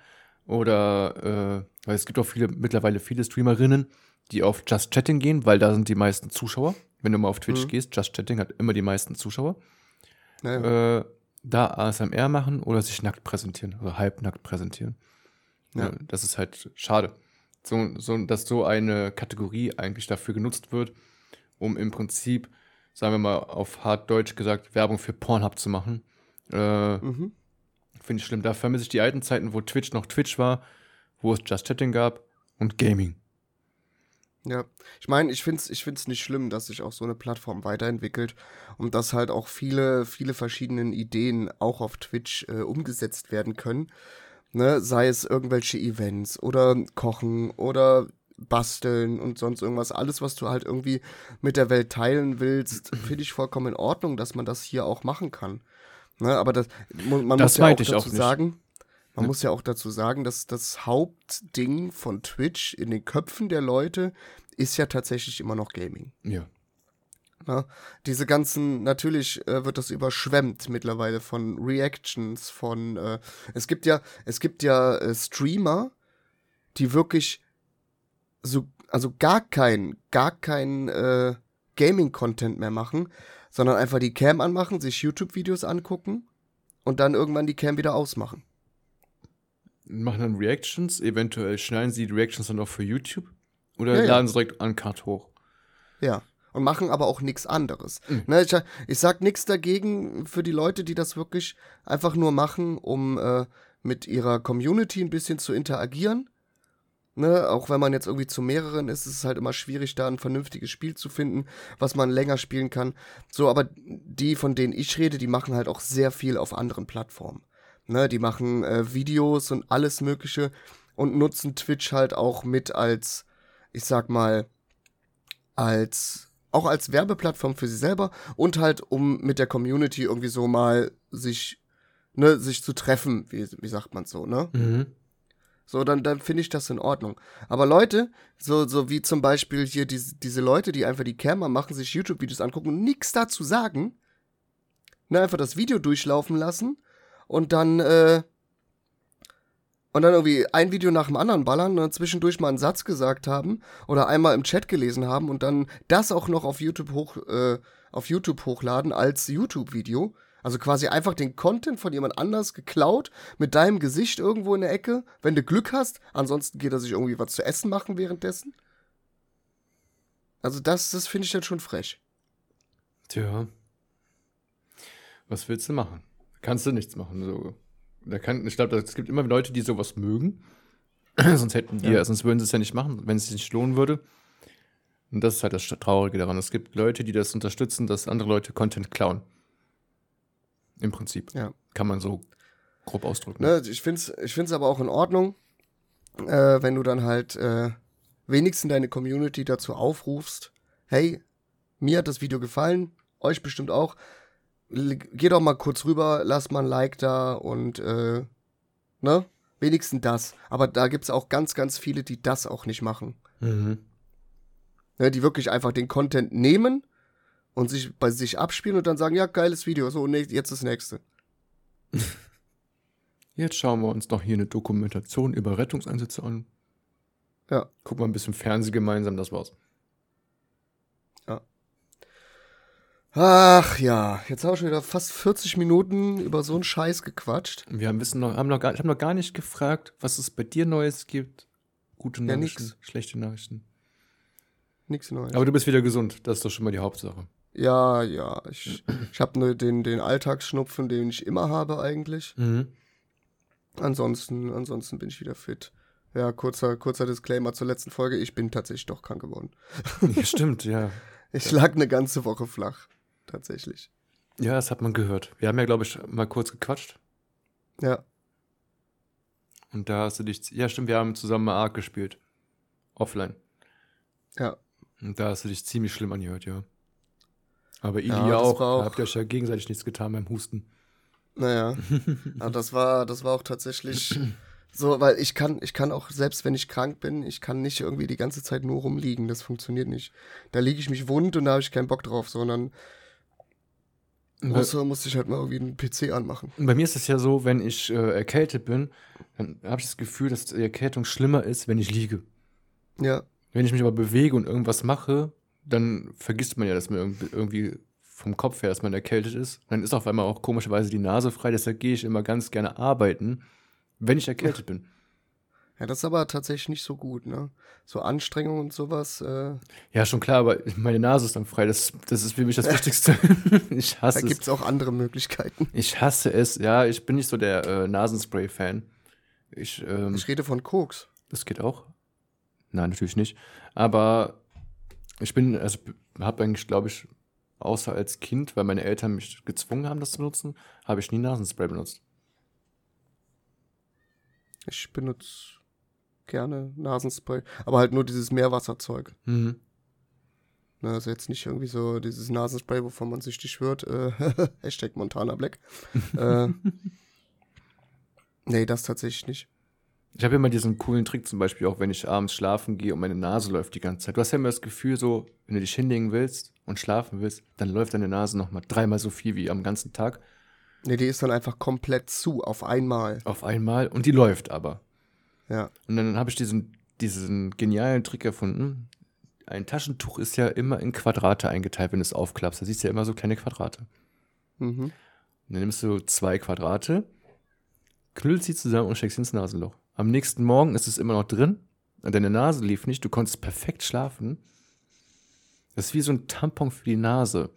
oder, äh, weil es gibt auch viele, mittlerweile viele Streamerinnen, die auf Just Chatting gehen, weil da sind die meisten Zuschauer. Wenn du mal auf Twitch Mhm. gehst, Just Chatting hat immer die meisten Zuschauer. naja, Äh, da ASMR machen oder sich nackt präsentieren, also halbnackt präsentieren. Ja. Ja. das ist halt schade. So, so, dass so eine Kategorie eigentlich dafür genutzt wird, um im Prinzip, sagen wir mal auf hart Deutsch gesagt, Werbung für Pornhub zu machen. Äh, mhm. Finde ich schlimm. Da vermisse ich die alten Zeiten, wo Twitch noch Twitch war, wo es Just Chatting gab und Gaming. Ja, ich meine, ich finde es ich find's nicht schlimm, dass sich auch so eine Plattform weiterentwickelt und dass halt auch viele, viele verschiedene Ideen auch auf Twitch äh, umgesetzt werden können. Ne? Sei es irgendwelche Events oder Kochen oder Basteln und sonst irgendwas. Alles, was du halt irgendwie mit der Welt teilen willst, finde ich vollkommen in Ordnung, dass man das hier auch machen kann. Ne? Aber das, man Das muss ja auch dazu auch sagen, man Ja. muss ja auch dazu sagen, dass das Hauptding von Twitch in den Köpfen der Leute ist ja tatsächlich immer noch Gaming. Ja. Ne? Diese ganzen, natürlich äh, wird das überschwemmt mittlerweile von Reactions, von äh, es gibt ja, es gibt ja äh, Streamer, die wirklich so, also gar kein, gar kein äh, Gaming-Content mehr machen, sondern einfach die Cam anmachen, sich YouTube-Videos angucken und dann irgendwann die Cam wieder ausmachen. machen dann Reactions, eventuell schneiden sie die Reactions dann auch für YouTube oder Ja, ja. laden sie direkt Uncut hoch. Ja. Und machen aber auch nichts anderes. Mhm. Ne, ich, ich sag nichts dagegen für die Leute, die das wirklich einfach nur machen, um äh, mit ihrer Community ein bisschen zu interagieren. Ne, auch wenn man jetzt irgendwie zu mehreren ist, ist es halt immer schwierig, da ein vernünftiges Spiel zu finden, was man länger spielen kann. So, aber die, von denen ich rede, die machen halt auch sehr viel auf anderen Plattformen. Ne, die machen äh, Videos und alles Mögliche und nutzen Twitch halt auch mit als, ich sag mal, als auch als Werbeplattform für sie selber und halt um mit der Community irgendwie so mal sich ne sich zu treffen, wie, wie sagt man so, ne? Mhm. So, dann, dann finde ich das in Ordnung. Aber Leute, so, so wie zum Beispiel hier diese, diese Leute, die einfach die Camera machen, sich YouTube-Videos angucken und nichts dazu sagen, ne, einfach das Video durchlaufen lassen und dann, äh, und dann irgendwie ein Video nach dem anderen ballern und zwischendurch mal einen Satz gesagt haben oder einmal im Chat gelesen haben und dann das auch noch auf YouTube hoch, äh, auf YouTube hochladen als YouTube-Video. Also quasi einfach den Content von jemand anders geklaut, mit deinem Gesicht irgendwo in der Ecke, wenn du Glück hast. Ansonsten geht er sich irgendwie was zu essen machen währenddessen. Also das, das finde ich dann schon frech. Tja. Was willst du machen? Kannst du nichts machen. So. Da kann, ich glaube, es gibt immer Leute, die sowas mögen. sonst hätten die, Ja. sonst würden sie es ja nicht machen, wenn es sich nicht lohnen würde. Und das ist halt das Traurige daran. Es gibt Leute, die das unterstützen, dass andere Leute Content klauen. Im Prinzip. Ja. Kann man so grob ausdrücken. Ne, ich finde es ich find's aber auch in Ordnung, äh, wenn du dann halt äh, wenigstens deine Community dazu aufrufst, hey, mir hat das Video gefallen, euch bestimmt auch. Geh doch mal kurz rüber, lass mal ein Like da und äh, ne? Wenigstens das. Aber da gibt's auch ganz, ganz viele, die das auch nicht machen. Mhm. Ne, die wirklich einfach den Content nehmen und sich bei sich abspielen und dann sagen, ja, geiles Video, so, ne, jetzt das nächste. Jetzt schauen wir uns noch hier eine Dokumentation über Rettungseinsätze an. Ja. Gucken wir ein bisschen Fernsehen gemeinsam, das war's. Ach ja, jetzt haben wir schon wieder fast 40 Minuten über so einen Scheiß gequatscht. Wir haben, wissen noch, haben noch gar, ich habe noch gar nicht gefragt, was es bei dir Neues gibt. Gute Ja, Nachrichten, nix. schlechte Nachrichten. Nichts Neues. Aber du bist wieder gesund, das ist doch schon mal die Hauptsache. Ja, ja, ich, ich habe nur den, den Alltagsschnupfen, den ich immer habe eigentlich. Mhm. Ansonsten, ansonsten bin ich wieder fit. Ja, kurzer, kurzer Disclaimer zur letzten Folge. Ich bin tatsächlich doch krank geworden. Ja, stimmt, ja. Ich lag eine ganze Woche flach. Tatsächlich. Ja, das hat man gehört. Wir haben ja, glaube ich, mal kurz gequatscht. Ja, Und da hast du dich. Ja, stimmt, wir haben zusammen mal Ark gespielt. Offline. ja. Und da hast du dich ziemlich schlimm angehört, ja. Aber Ili Ja, auch. auch- habt ihr euch ja gegenseitig nichts getan beim Husten. Naja. Aber das war, das war auch tatsächlich so, weil ich kann, ich kann auch, selbst wenn ich krank bin, ich kann nicht irgendwie die ganze Zeit nur rumliegen. Das funktioniert nicht. Da liege ich mich wund und da habe ich keinen Bock drauf, sondern musste, musste ich halt mal irgendwie einen PC anmachen. Bei mir ist es ja so, wenn ich äh, erkältet bin, dann habe ich das Gefühl, dass die Erkältung schlimmer ist, wenn ich liege. Ja, Wenn ich mich aber bewege und irgendwas mache, dann vergisst man ja, dass man irgendwie- vom Kopf her, dass man erkältet ist. Dann ist auf einmal auch komischerweise die Nase frei, deshalb gehe ich immer ganz gerne arbeiten, wenn ich erkältet bin. ja, das ist aber tatsächlich nicht so gut, ne? So Anstrengung und sowas, äh, Ja, schon klar, aber meine Nase ist dann frei. Das, das ist für mich das Wichtigste. ich da hasse es. gibt's auch andere Möglichkeiten. Ich hasse es. Ja, ich bin nicht so der äh, Nasenspray-Fan. Ich, ähm, Ich rede von Koks. Das geht auch. Nein, natürlich nicht. Aber ich bin, also habe eigentlich, glaube ich, außer als Kind, weil meine Eltern mich gezwungen haben, das zu benutzen, habe ich nie Nasenspray benutzt. Ich benutze gerne Nasenspray, aber halt nur dieses Meerwasserzeug. Mhm. Ne, also jetzt nicht irgendwie so dieses Nasenspray, wovon man die schwört. Äh, Hashtag Montana Black. äh, nee, das tatsächlich nicht. Ich habe immer diesen coolen Trick, zum Beispiel auch, wenn ich abends schlafen gehe und meine Nase läuft die ganze Zeit. Du hast ja immer das Gefühl, so, wenn du dich hinlegen willst und schlafen willst, dann läuft deine Nase nochmal dreimal so viel wie am ganzen Tag Nee, die ist dann einfach komplett zu, auf einmal. auf einmal und die läuft aber. Ja. Und dann habe ich diesen, diesen genialen Trick erfunden. Ein Taschentuch ist ja immer in Quadrate eingeteilt, wenn du es aufklappst. Da siehst du ja immer so kleine Quadrate. Mhm. Und dann nimmst du zwei Quadrate knüllst sie zusammen und steckst sie ins Nasenloch. Am nächsten Morgen ist es immer noch drin und deine Nase lief nicht, du konntest perfekt schlafen. Das ist wie so ein Tampon für die Nase.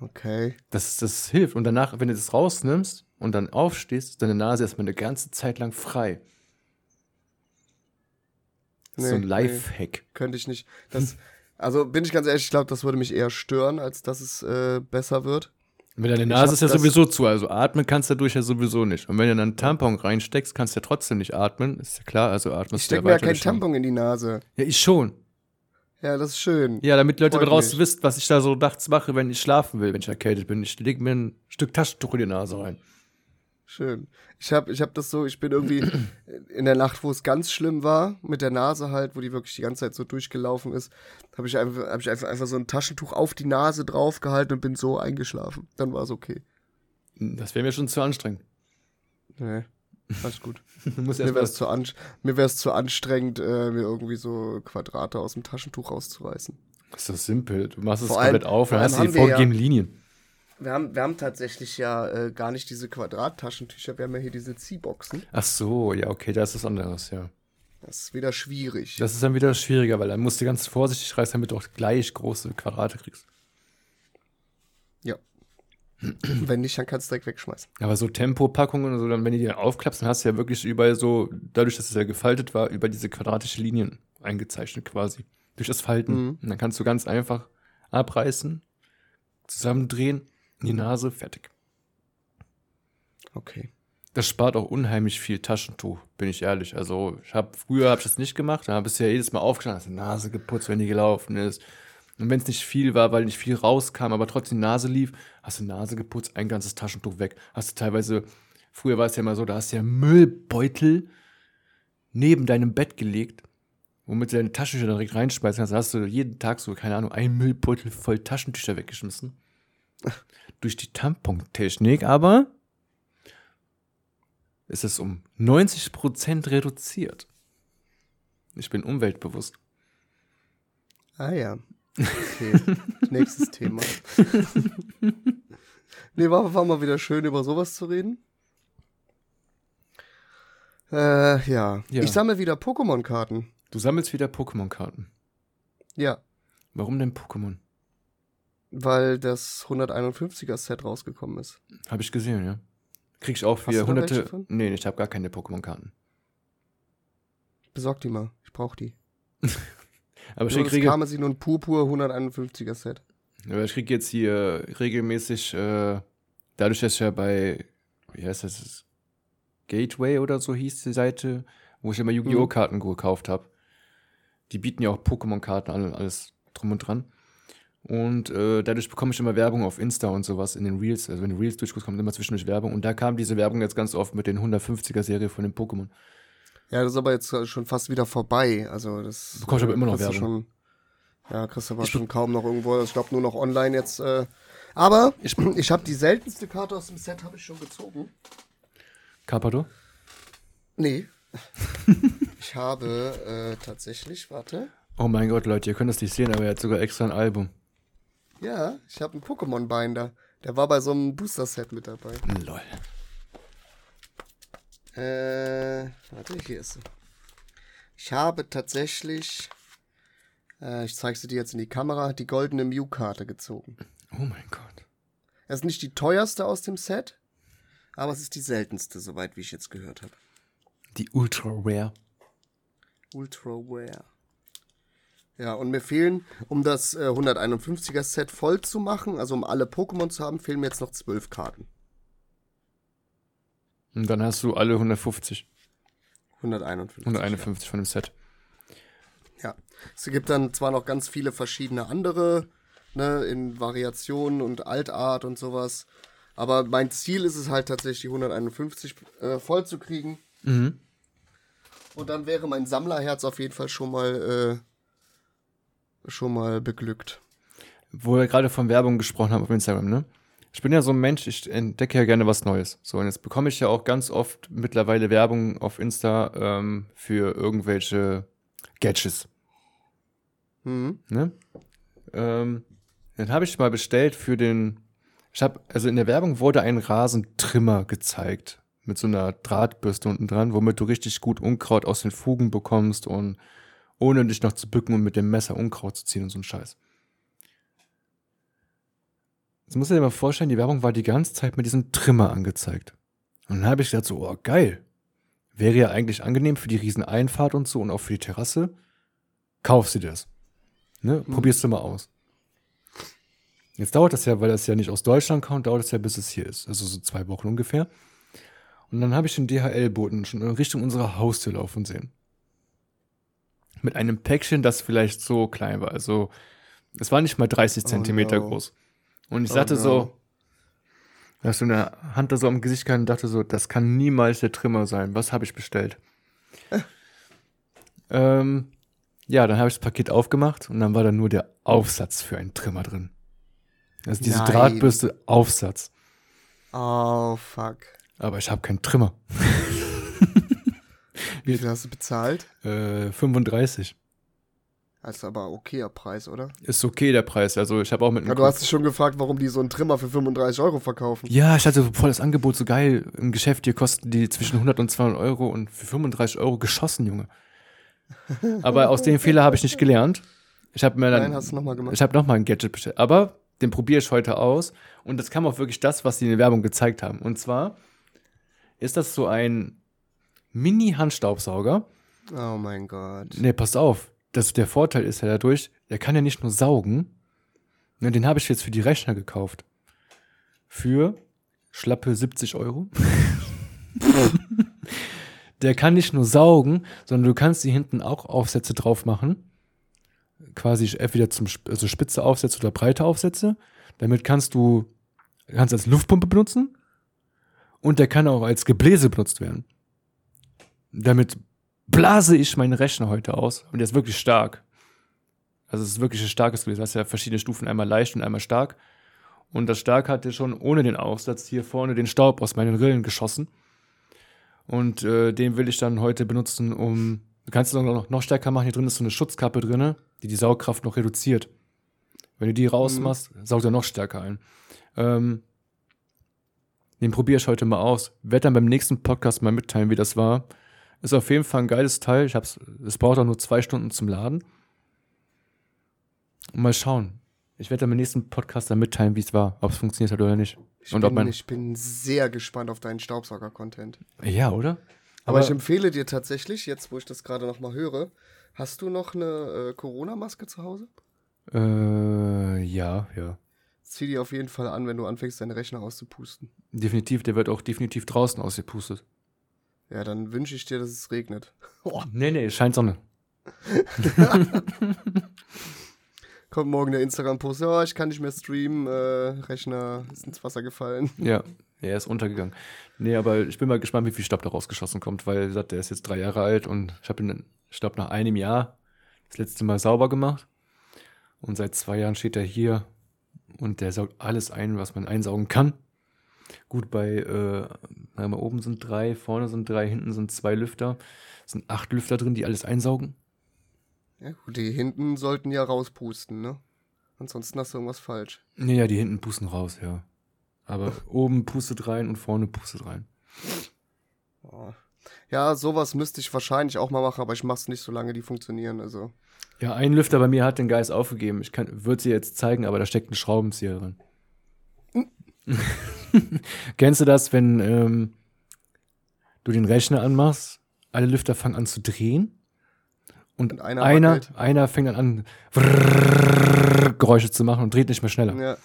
Okay. Das, das hilft. Und danach, wenn du das rausnimmst und dann aufstehst, ist deine Nase erstmal eine ganze Zeit lang frei. Ist so ein Nee, Lifehack. Könnte ich nicht. Das, also bin ich ganz ehrlich, ich glaube, das würde mich eher stören, als dass es äh, besser wird. Weil deine hab Nase ist ja sowieso zu, also atmen kannst du dadurch ja sowieso nicht. Und wenn du dann einen Tampon reinsteckst, kannst du ja trotzdem nicht atmen. Ist ja klar, also atmest Ich du stecke mir ja weiter kein durch den- Tampon in die Nase. Ja, ich schon. Ja, das ist schön. Ja, damit Leute Freut daraus mich. wisst, was ich da so nachts mache, wenn ich schlafen will, wenn ich erkältet bin. Ich lege mir ein Stück Taschentuch in die Nase rein. Schön. Ich habe ich hab das so, ich bin irgendwie in der Nacht, wo es ganz schlimm war, mit der Nase halt, wo die wirklich die ganze Zeit so durchgelaufen ist, habe ich, einfach, hab ich einfach, einfach so ein Taschentuch auf die Nase draufgehalten und bin so eingeschlafen. Dann war es okay. Das wäre mir schon zu anstrengend. Nee, alles gut. Du mir wäre es zu, an, zu anstrengend, äh, mir irgendwie so Quadrate aus dem Taschentuch rauszureißen. Das ist doch simpel. Du machst es komplett auf und hast allem die wir ja- vorgegebenen Linien. Wir haben, wir haben tatsächlich ja äh, gar nicht diese Quadrattaschentücher, wir haben ja hier diese Ziehboxen. Ach so, ja, okay, das ist anderes, ja. Das ist wieder schwierig. Das ist dann wieder schwieriger, weil dann musst du ganz vorsichtig reißen, damit du auch gleich große Quadrate kriegst. ja. Wenn nicht, dann kannst du direkt wegschmeißen. Aber so Tempopackungen und so, dann, wenn du die dann aufklappst, dann hast du ja wirklich überall so, dadurch, dass es ja gefaltet war, über diese quadratische Linien eingezeichnet quasi. Durch das Falten. Mhm. Und dann kannst du ganz einfach abreißen, zusammendrehen, in die Nase, fertig. Okay. Das spart auch unheimlich viel Taschentuch, bin ich ehrlich. Also, ich habe früher habe ich das nicht gemacht, da habe ich ja jedes Mal aufgestanden, hast die Nase geputzt, wenn die gelaufen ist. Und wenn es nicht viel war, weil nicht viel rauskam, aber trotzdem die Nase lief, hast du die Nase geputzt, ein ganzes Taschentuch weg. Hast du teilweise, früher war es ja immer so, da hast du ja Müllbeutel neben deinem Bett gelegt, womit du deine Taschentücher direkt reinschmeißen kannst. Da hast du jeden Tag so, keine Ahnung, einen Müllbeutel voll Taschentücher weggeschmissen. Durch die Tampontechnik, aber ist es um 90% reduziert. Ich bin umweltbewusst. Ah ja. Okay. Nächstes Thema. nee, war, war mal wieder schön, über sowas zu reden. Äh, ja. Ja. Ich sammle wieder Pokémon-Karten. Du sammelst wieder Pokémon-Karten. Ja. Warum denn Pokémon? Weil das 151er-Set rausgekommen ist. Habe ich gesehen, ja. Krieg ich auch für hunderte. Nee, ich habe gar keine Pokémon-Karten. Besorg die mal. Ich brauch die. Aber ich Nur krieg, das Kamasi und Purpur 151er-Set. aber ich krieg jetzt hier regelmäßig, äh, dadurch, dass ich ja bei, wie heißt das, Gateway oder so hieß die Seite, wo ich immer Yu-Gi-Oh! Mhm. Karten gekauft habe. Die bieten ja auch Pokémon-Karten an, alles drum und dran. Und äh, dadurch bekomme ich immer Werbung auf Insta und sowas in den Reels. Also wenn du Reels durchguckst, kommt immer zwischendurch Werbung. Und da kam diese Werbung jetzt ganz oft mit den 150er-Serie von den Pokémon. Ja, das ist aber jetzt schon fast wieder vorbei. Also das Bekommst aber immer noch Werbung. Schon, ja, kriegst du aber schon kaum noch irgendwo. Ich glaube nur noch online jetzt. Äh, aber ich, ich habe die seltenste Karte aus dem Set habe ich schon gezogen. Carpador? Nee. ich habe äh, tatsächlich, warte. Oh mein Gott, Leute, ihr könnt das nicht sehen, aber er hat sogar extra ein Album. Ja, ich habe einen Pokémon-Binder. Der war bei so einem Booster-Set mit dabei. Lol. Äh, warte, hier ist sie. Ich habe tatsächlich, äh, ich zeige sie dir jetzt in die Kamera, die goldene Mew-Karte gezogen. Oh mein Gott. Es ist nicht die teuerste aus dem Set, aber es ist die seltenste, soweit wie ich jetzt gehört habe. Die Ultra Rare. Ultra Rare. Ja, und mir fehlen, um das äh, 151er Set voll zu machen, also um alle Pokémon zu haben, fehlen mir jetzt noch zwölf Karten. Und dann hast du alle 150. 151. 151 von dem Set. Ja. Es gibt dann zwar noch ganz viele verschiedene andere, ne, in Variationen und Altart und sowas. Aber mein Ziel ist es halt tatsächlich, die 151 äh, voll zu kriegen. Mhm. Und dann wäre mein Sammlerherz auf jeden Fall schon mal, äh, schon mal beglückt. Wo wir gerade von Werbung gesprochen haben auf Instagram, ne? Ich bin ja so ein Mensch, ich entdecke ja gerne was Neues. So, und jetzt bekomme ich ja auch ganz oft mittlerweile Werbung auf Insta ähm, für irgendwelche Gadgets. Mhm. Ne? Ähm, dann habe ich mal bestellt für den Ich habe, also in der Werbung wurde ein Rasentrimmer gezeigt. Mit so einer Drahtbürste unten dran, womit du richtig gut Unkraut aus den Fugen bekommst und ohne dich noch zu bücken und mit dem Messer Unkraut zu ziehen und so ein Scheiß. Jetzt musst du dir mal vorstellen, die Werbung war die ganze Zeit mit diesem Trimmer angezeigt. Und dann habe ich gedacht so, oh geil. Wäre ja eigentlich angenehm für die Rieseneinfahrt und so und auch für die Terrasse. Kauf sie das. Ne? Probierst du mal aus. Jetzt dauert das ja, weil das ja nicht aus Deutschland kommt, dauert es ja, bis es hier ist. Also so zwei Wochen ungefähr. Und dann habe ich den DHL-Boten schon in Richtung unserer Haustür laufen sehen. Mit einem Päckchen, das vielleicht so klein war. Also, es war nicht mal 30 Zentimeter no. groß. Und ich Oh sagte no. so, hast du eine Hand da so am Gesicht gehabt und dachte so, das kann niemals der Trimmer sein. Was habe ich bestellt? ähm, ja, dann habe ich das Paket aufgemacht und dann war da nur der Aufsatz für einen Trimmer drin. Also diese Nein. Drahtbürste Aufsatz. Oh, fuck. Aber ich habe keinen Trimmer. Wie viel hast du bezahlt? Äh, 35. Das ist aber okayer Preis, oder? Ist okay der Preis. Also ich habe auch mit Ja, du hast dich schon gefragt, warum die so einen Trimmer für 35 Euro verkaufen. Ja, ich hatte voll das Angebot, so geil. Im Geschäft hier kosten die zwischen 100 und 200 Euro und für 35 Euro geschossen, Junge. Aber aus dem Fehler habe ich nicht gelernt. Ich habe mir dann, Nein, hast du nochmal gemacht. ich habe nochmal ein Gadget bestellt. Aber den probiere ich heute aus. Und das kam auch wirklich das, was sie in der Werbung gezeigt haben. Und zwar ist das so ein Mini-Handstaubsauger. Oh mein Gott. Nee, passt auf. Das, der Vorteil ist ja dadurch, der kann ja nicht nur saugen. Ne, den habe ich jetzt für die Rechner gekauft. Für schlappe 70 Euro. der kann nicht nur saugen, sondern du kannst hier hinten auch Aufsätze drauf machen. Quasi entweder zum also spitze Aufsätze oder breite Aufsätze. Damit kannst du kannst als Luftpumpe benutzen und der kann auch als Gebläse benutzt werden. Damit blase ich meinen Rechner heute aus und der ist wirklich stark. Also es ist wirklich ein starkes Gebläse. Du hast ja verschiedene Stufen, einmal leicht und einmal stark. Und das stark hat ja schon ohne den Aufsatz hier vorne den Staub aus meinen Rillen geschossen. Und äh, den will ich dann heute benutzen, um. Du kannst es noch, noch stärker machen. Hier drin ist so eine Schutzkappe drin, die die Saugkraft noch reduziert. Wenn du die rausmachst, saugt er noch stärker ein. Ähm, den probiere ich heute mal aus. Werde dann beim nächsten Podcast mal mitteilen, wie das war. Ist auf jeden Fall ein geiles Teil. Ich hab's, es braucht auch nur zwei Stunden zum Laden. Und mal schauen. Ich werde dann beim nächsten Podcast dann mitteilen, wie es war, ob es funktioniert hat oder nicht. Ich, Und ob bin, man. ich bin sehr gespannt auf deinen Staubsauger-Content. Ja, oder? Aber, ich empfehle dir tatsächlich, jetzt wo ich das gerade nochmal höre, hast du noch eine äh, Corona-Maske zu Hause? Äh, ja, ja. Zieh die auf jeden Fall an, wenn du anfängst, deinen Rechner auszupusten. Definitiv, der wird auch definitiv draußen ausgepustet. Ja, dann wünsche ich dir, dass es regnet. Oh, Nee, nee, scheint Sonne. kommt morgen der Instagram-Post, ja, ich kann nicht mehr streamen, äh, Rechner ist ins Wasser gefallen. Ja, er ist untergegangen. Nee, aber ich bin mal gespannt, wie viel Staub da rausgeschossen kommt, weil wie gesagt, der ist jetzt drei Jahre alt und ich habe ihn, ich glaube, nach einem Jahr das letzte Mal sauber gemacht. Und seit zwei Jahren steht er hier und der saugt alles ein, was man einsaugen kann. Gut, bei äh, einmal oben sind drei, vorne sind drei, hinten sind zwei Lüfter. Es sind acht Lüfter drin, die alles einsaugen. Ja, gut, die hinten sollten ja rauspusten, ne? Ansonsten hast du irgendwas falsch. Nee, ja, die hinten pusten raus, ja. Aber oben pustet rein und vorne pustet rein. Ja, sowas müsste ich wahrscheinlich auch mal machen, aber ich mach's nicht, solange die funktionieren. Also, Ja, ein Lüfter bei mir hat den Geist aufgegeben. Ich würde sie jetzt zeigen, aber da steckt ein Schraubenzieher drin. Kennst du das, wenn ähm, du den Rechner anmachst, alle Lüfter fangen an zu drehen und, Und einer einer, einer fängt dann an Vrrrr Geräusche zu machen und dreht nicht mehr schneller. ja,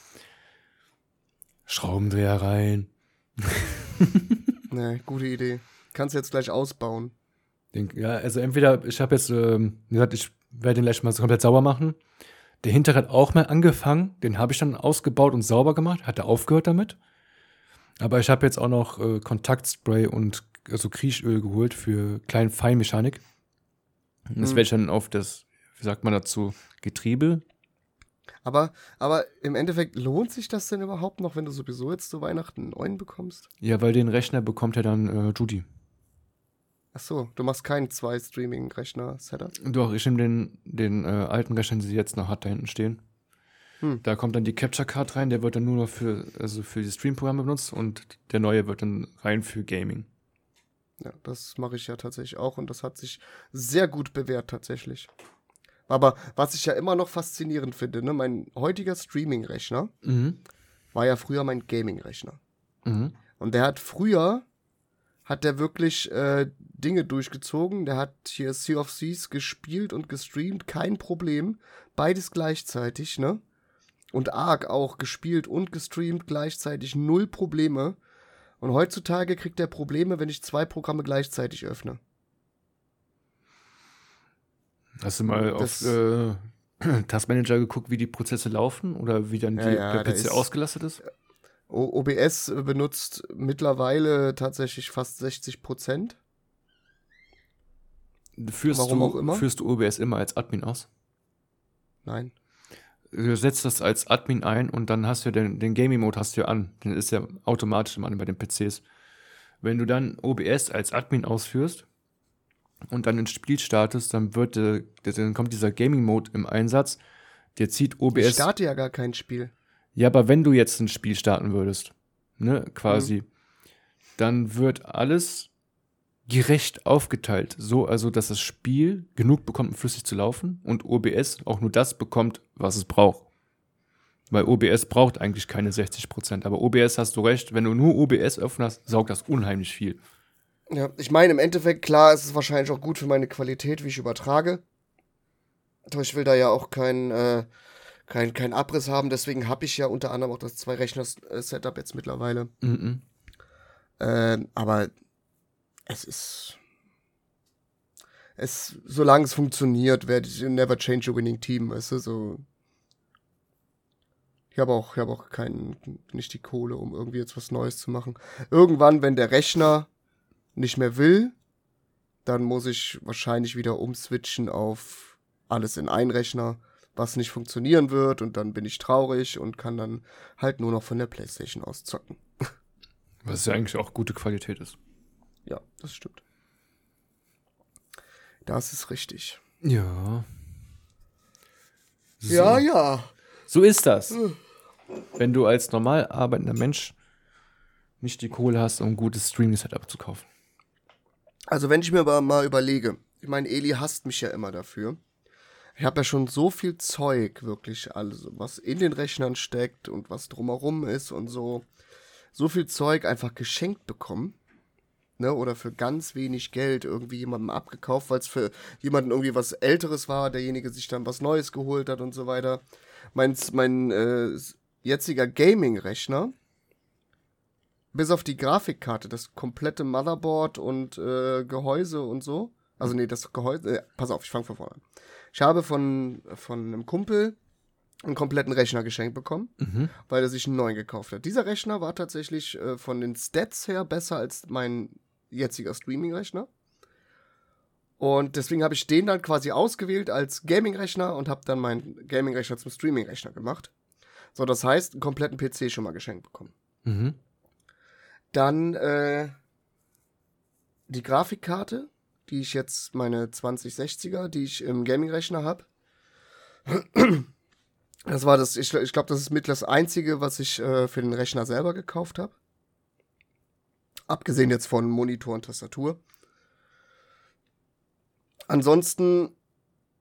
Schraubendreher rein. ne, gute Idee. Kannst jetzt gleich ausbauen. Ja, also entweder, ich habe jetzt ähm, gesagt, ich werde den gleich mal komplett sauber machen. Der hintere hat auch mal angefangen, den habe ich dann ausgebaut und sauber gemacht, hat er aufgehört damit. Aber ich habe jetzt auch noch äh, Kontaktspray und also Kriechöl geholt für kleinen Feinmechanik. Und Das Mhm. werde ich dann auf das, wie sagt man dazu, Getriebe. Aber, aber im Endeffekt lohnt sich das denn überhaupt noch, wenn du sowieso jetzt zu Weihnachten einen neuen bekommst? Ja, weil den Rechner bekommt ja dann äh, Judy. Ach so, du machst keinen zwei Streaming-Rechner-Setup? Doch, ich nehme den, den äh, alten Rechner, den sie jetzt noch hat, da hinten stehen. Hm. Da kommt dann die Capture Card rein, der wird dann nur noch für, also für die Stream-Programme benutzt und der neue wird dann rein für Gaming. Ja, das mache ich ja tatsächlich auch und das hat sich sehr gut bewährt tatsächlich. Aber was ich ja immer noch faszinierend finde, ne, mein heutiger Streaming-Rechner Mhm. war ja früher mein Gaming-Rechner. Mhm. Und der hat früher, hat der wirklich äh, Dinge durchgezogen. Der hat hier Sea of Thieves gespielt und gestreamt, kein Problem. Beides gleichzeitig, ne? Und Ark auch gespielt und gestreamt gleichzeitig, null Probleme. Und heutzutage kriegt er Probleme, wenn ich zwei Programme gleichzeitig öffne. Hast du mal Das- auf äh, Taskmanager geguckt, wie die Prozesse laufen oder wie dann die, ja, der PC ist- ausgelastet ist? O OBS benutzt mittlerweile tatsächlich fast 60 Prozent. Führst Warum du, auch immer? Führst du OBS immer als Admin aus? Nein. Du setzt das als Admin ein und dann hast du den, den Gaming-Mode hast du ja an. Den ist ja automatisch immer bei den PCs. Wenn du dann OBS als Admin ausführst und dann ins Spiel startest, dann wird dann kommt dieser Gaming-Mode im Einsatz. Der zieht Ich OBS. starte ja gar kein Spiel. Ja, aber wenn du jetzt ein Spiel starten würdest, ne, quasi, dann wird alles gerecht aufgeteilt. So, also, dass das Spiel genug bekommt, um flüssig zu laufen und OBS auch nur das bekommt, was es braucht. Weil OBS braucht eigentlich keine 60%, aber OBS hast du recht, wenn du nur OBS öffnest, saugt das unheimlich viel. Ja, ich meine, im Endeffekt, klar, ist es wahrscheinlich auch gut für meine Qualität, wie ich übertrage. Aber ich will da ja auch kein, äh, kein, kein Abriss haben, deswegen habe ich ja unter anderem auch das Zwei-Rechner-Setup jetzt mittlerweile. Mhm. Ähm, aber es ist. Es, solange es funktioniert, werde ich never change a winning team, weißt du, so. Ich habe auch, ich habe auch keinen, nicht die Kohle, um irgendwie jetzt was Neues zu machen. Irgendwann, wenn der Rechner nicht mehr will, dann muss ich wahrscheinlich wieder umswitchen auf alles in einen Rechner, was nicht funktionieren wird und dann bin ich traurig und kann dann halt nur noch von der Playstation aus zocken. Was ja eigentlich auch gute Qualität ist. Ja, das stimmt. Das ist richtig. Ja. So. Ja, ja. So ist das. Wenn du als normal arbeitender Mensch nicht die Kohle hast, um ein gutes Streaming-Setup zu kaufen. Also wenn ich mir aber mal überlege, ich meine, Eli hasst mich ja immer dafür. Ich habe ja schon so viel Zeug, wirklich, also was in den Rechnern steckt und was drumherum ist und so. So viel Zeug einfach geschenkt bekommen. Ne, oder für ganz wenig Geld irgendwie jemandem abgekauft, weil es für jemanden irgendwie was Älteres war, derjenige sich dann was Neues geholt hat und so weiter. Mein, mein äh, jetziger Gaming-Rechner, bis auf die Grafikkarte, das komplette Motherboard und äh, Gehäuse und so. Also nee, das Gehäuse. Äh, pass auf, ich fange von vorne an. Ich habe von, von einem Kumpel einen kompletten Rechner geschenkt bekommen, Mhm. weil er sich einen neuen gekauft hat. Dieser Rechner war tatsächlich äh, von den Stats her besser als mein jetziger Streaming-Rechner. Und deswegen habe ich den dann quasi ausgewählt als Gaming-Rechner und habe dann meinen Gaming-Rechner zum Streaming-Rechner gemacht. So, das heißt, einen kompletten PC schon mal geschenkt bekommen. Mhm. Dann äh, die Grafikkarte, die ich jetzt, meine 2060er, die ich im Gaming-Rechner habe. Das war das, ich, ich glaube, das ist mit das Einzige, was ich äh, für den Rechner selber gekauft habe. Abgesehen jetzt von Monitor und Tastatur. Ansonsten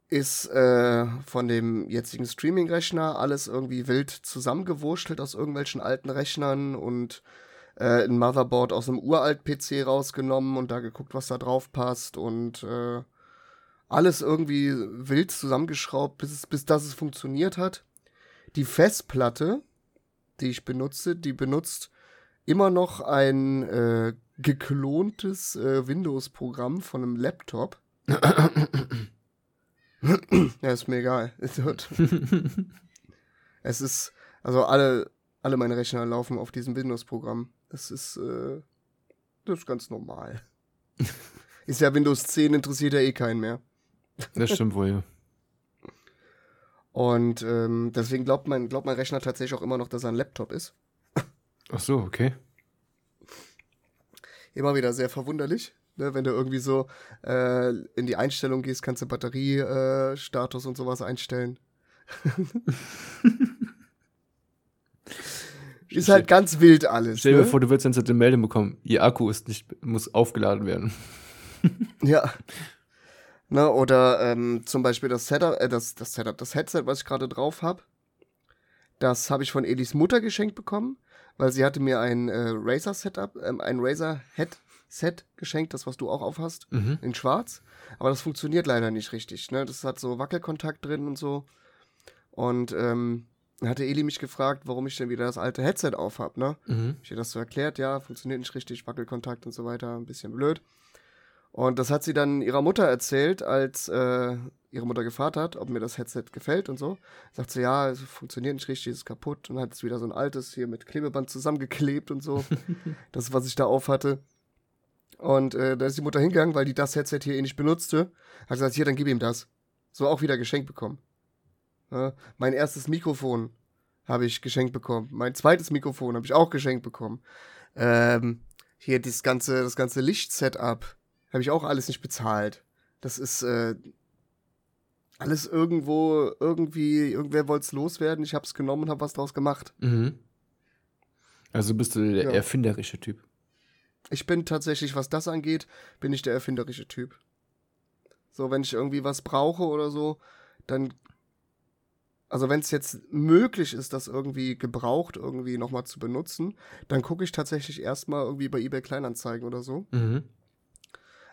ist äh, von dem jetzigen Streaming-Rechner alles irgendwie wild zusammengewurschtelt aus irgendwelchen alten Rechnern und äh, ein Motherboard aus einem uralt PC rausgenommen und da geguckt, was da drauf passt und äh, alles irgendwie wild zusammengeschraubt, bis, es, bis das es funktioniert hat. Die Festplatte, die ich benutze, die benutzt immer noch ein äh, geklontes äh, Windows-Programm von einem Laptop. ja, ist mir egal. Es ist, also alle, alle meine Rechner laufen auf diesem Windows-Programm. Das ist, äh, das ist ganz normal. ist ja Windows 10, interessiert ja eh keinen mehr. Das stimmt wohl, ja. Und ähm, deswegen glaubt mein, glaubt mein Rechner tatsächlich auch immer noch, dass er ein Laptop ist. Ach so, okay. Immer wieder sehr verwunderlich. Ne? Wenn du irgendwie so äh, in die Einstellung gehst, kannst du Batteriestatus äh, und sowas einstellen. Ist halt ganz wild alles. Stell dir ne? vor, du würdest jetzt eine Meldung bekommen, ihr Akku ist nicht, muss aufgeladen werden. Ja. Ne, oder ähm, zum Beispiel das Setup, äh, das, das Setup, das Headset, was ich gerade drauf habe, das habe ich von Elis Mutter geschenkt bekommen, weil sie hatte mir ein äh, Razer Setup, ähm, ein Razer Headset geschenkt, das was du auch aufhast, Mhm. in Schwarz. Aber das funktioniert leider nicht richtig. Ne? Das hat so Wackelkontakt drin und so. Und ähm, hatte Eli mich gefragt, warum ich denn wieder das alte Headset aufhab, ne? Mhm. Ich ihr das so erklärt, ja, funktioniert nicht richtig, Wackelkontakt und so weiter, ein bisschen blöd. Und das hat sie dann ihrer Mutter erzählt, als äh, ihre Mutter gefragt hat, ob mir das Headset gefällt und so. Sagt sie, ja, es funktioniert nicht richtig, es ist kaputt. Und hat es wieder so ein altes hier mit Klebeband zusammengeklebt und so. das, was ich da auf hatte. Und äh, da ist die Mutter hingegangen, weil die das Headset hier eh nicht benutzte. Hat gesagt, hier, dann gib ihm das. So auch wieder geschenkt bekommen. Ja, mein erstes Mikrofon habe ich geschenkt bekommen. Mein zweites Mikrofon habe ich auch geschenkt bekommen. Ähm, hier das ganze, das ganze Lichtsetup habe ich auch alles nicht bezahlt. Das ist äh, alles irgendwo, irgendwie, irgendwer wollte es loswerden. Ich habe es genommen und habe was draus gemacht. Mhm. Also bist du der Ja. erfinderische Typ. Ich bin tatsächlich, was das angeht, bin ich der erfinderische Typ. So, wenn ich irgendwie was brauche oder so, dann. Also, wenn es jetzt möglich ist, das irgendwie gebraucht irgendwie nochmal zu benutzen, dann gucke ich tatsächlich erstmal irgendwie bei eBay Kleinanzeigen oder so. Mhm.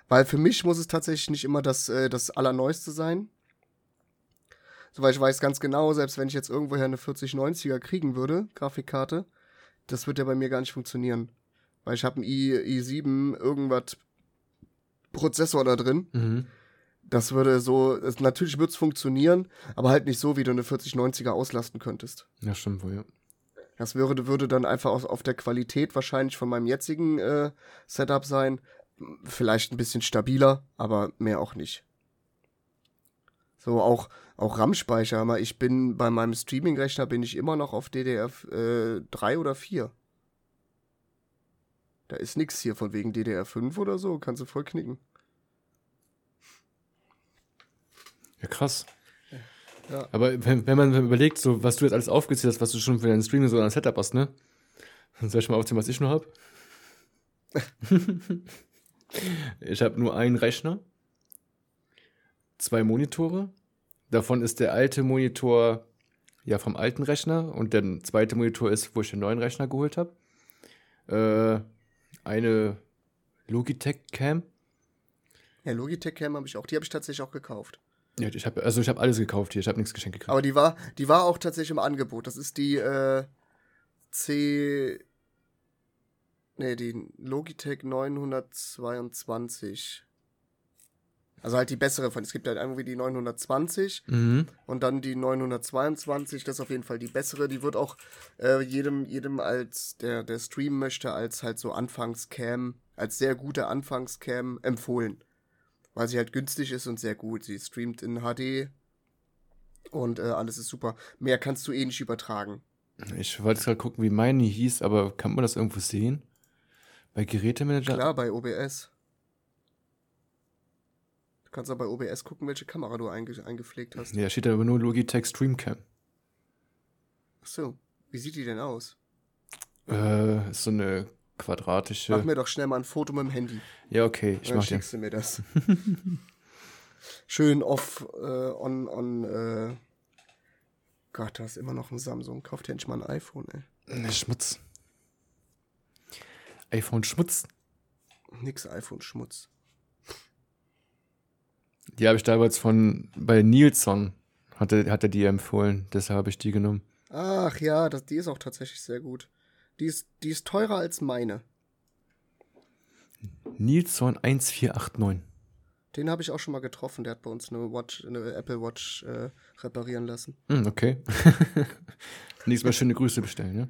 Weil für mich muss es tatsächlich nicht immer das, äh, das Allerneueste sein. So, weil ich weiß ganz genau, selbst wenn ich jetzt irgendwoher eine 4090er kriegen würde, Grafikkarte, das wird ja bei mir gar nicht funktionieren. Weil ich habe einen i, i7 irgendwas Prozessor da drin. Mhm. Das würde so, es, natürlich wird es funktionieren, aber halt nicht so, wie du eine 4090er auslasten könntest. Ja, stimmt wohl, ja. Das würde, würde dann einfach auf, auf der Qualität wahrscheinlich von meinem jetzigen äh, Setup sein. Vielleicht ein bisschen stabiler, aber mehr auch nicht. So, auch, auch RAM-Speicher. aber Ich bin bei meinem Streaming-Rechner bin ich immer noch auf DDR äh, 3 oder 4. Da ist nix hier von wegen DDR 5 oder so. Kannst du voll knicken. Ja, krass. Ja. Aber wenn, wenn man überlegt, so was du jetzt alles aufgezählt hast, was du schon für dein Streaming so an Setup hast, ne? Dann soll ich mal aufzählen, was ich nur habe? ich habe nur einen Rechner, zwei Monitore. Davon ist der alte Monitor ja vom alten Rechner und der zweite Monitor ist, wo ich den neuen Rechner geholt habe. Äh, eine Logitech Cam. Ja, Logitech Cam habe ich auch. Die habe ich tatsächlich auch gekauft. Ja, ich habe also ich habe alles gekauft hier, ich habe nichts geschenkt gekriegt. Aber die war, die war auch tatsächlich im Angebot. Das ist die äh, C. Nee, die Logitech 922. Also halt die bessere von. Es gibt halt irgendwie die 920 Mhm. und dann die 922. Das ist auf jeden Fall die bessere. Die wird auch äh, jedem, jedem als der, der streamen möchte, als halt so Anfangscam, als sehr gute Anfangscam empfohlen. Weil sie halt günstig ist und sehr gut. Sie streamt in HD und äh, alles ist super. Mehr kannst du eh nicht übertragen. Ich wollte gerade gucken, wie meine hieß, aber kann man das irgendwo sehen? Bei Gerätemanager? Klar, bei OBS. Du kannst auch bei OBS gucken, welche Kamera du einge eingepflegt hast. Ja, steht da aber nur Logitech Streamcam. Achso, wie sieht die denn aus? Äh, ist so eine quadratische. Mach mir doch schnell mal ein Foto mit dem Handy. ja, okay, ich Dann mach dir. schickst du mir das. Schön off, äh, on, on, äh. Gott, da ist immer noch ein Samsung. Kauft dir endlich mal ein iPhone, ey. Ne, Schmutz. iPhone Schmutz. Nix iPhone-Schmutz. Die habe ich damals von bei Nilsson hatte, hat er die empfohlen, deshalb habe ich die genommen. Ach ja, das, die ist auch tatsächlich sehr gut. Die ist, die ist teurer als meine. Nilsson 1489. Den habe ich auch schon mal getroffen. Der hat bei uns eine Watch, eine Apple Watch äh, reparieren lassen. Hm, okay. Nächstes Mal schöne Grüße bestellen, ja?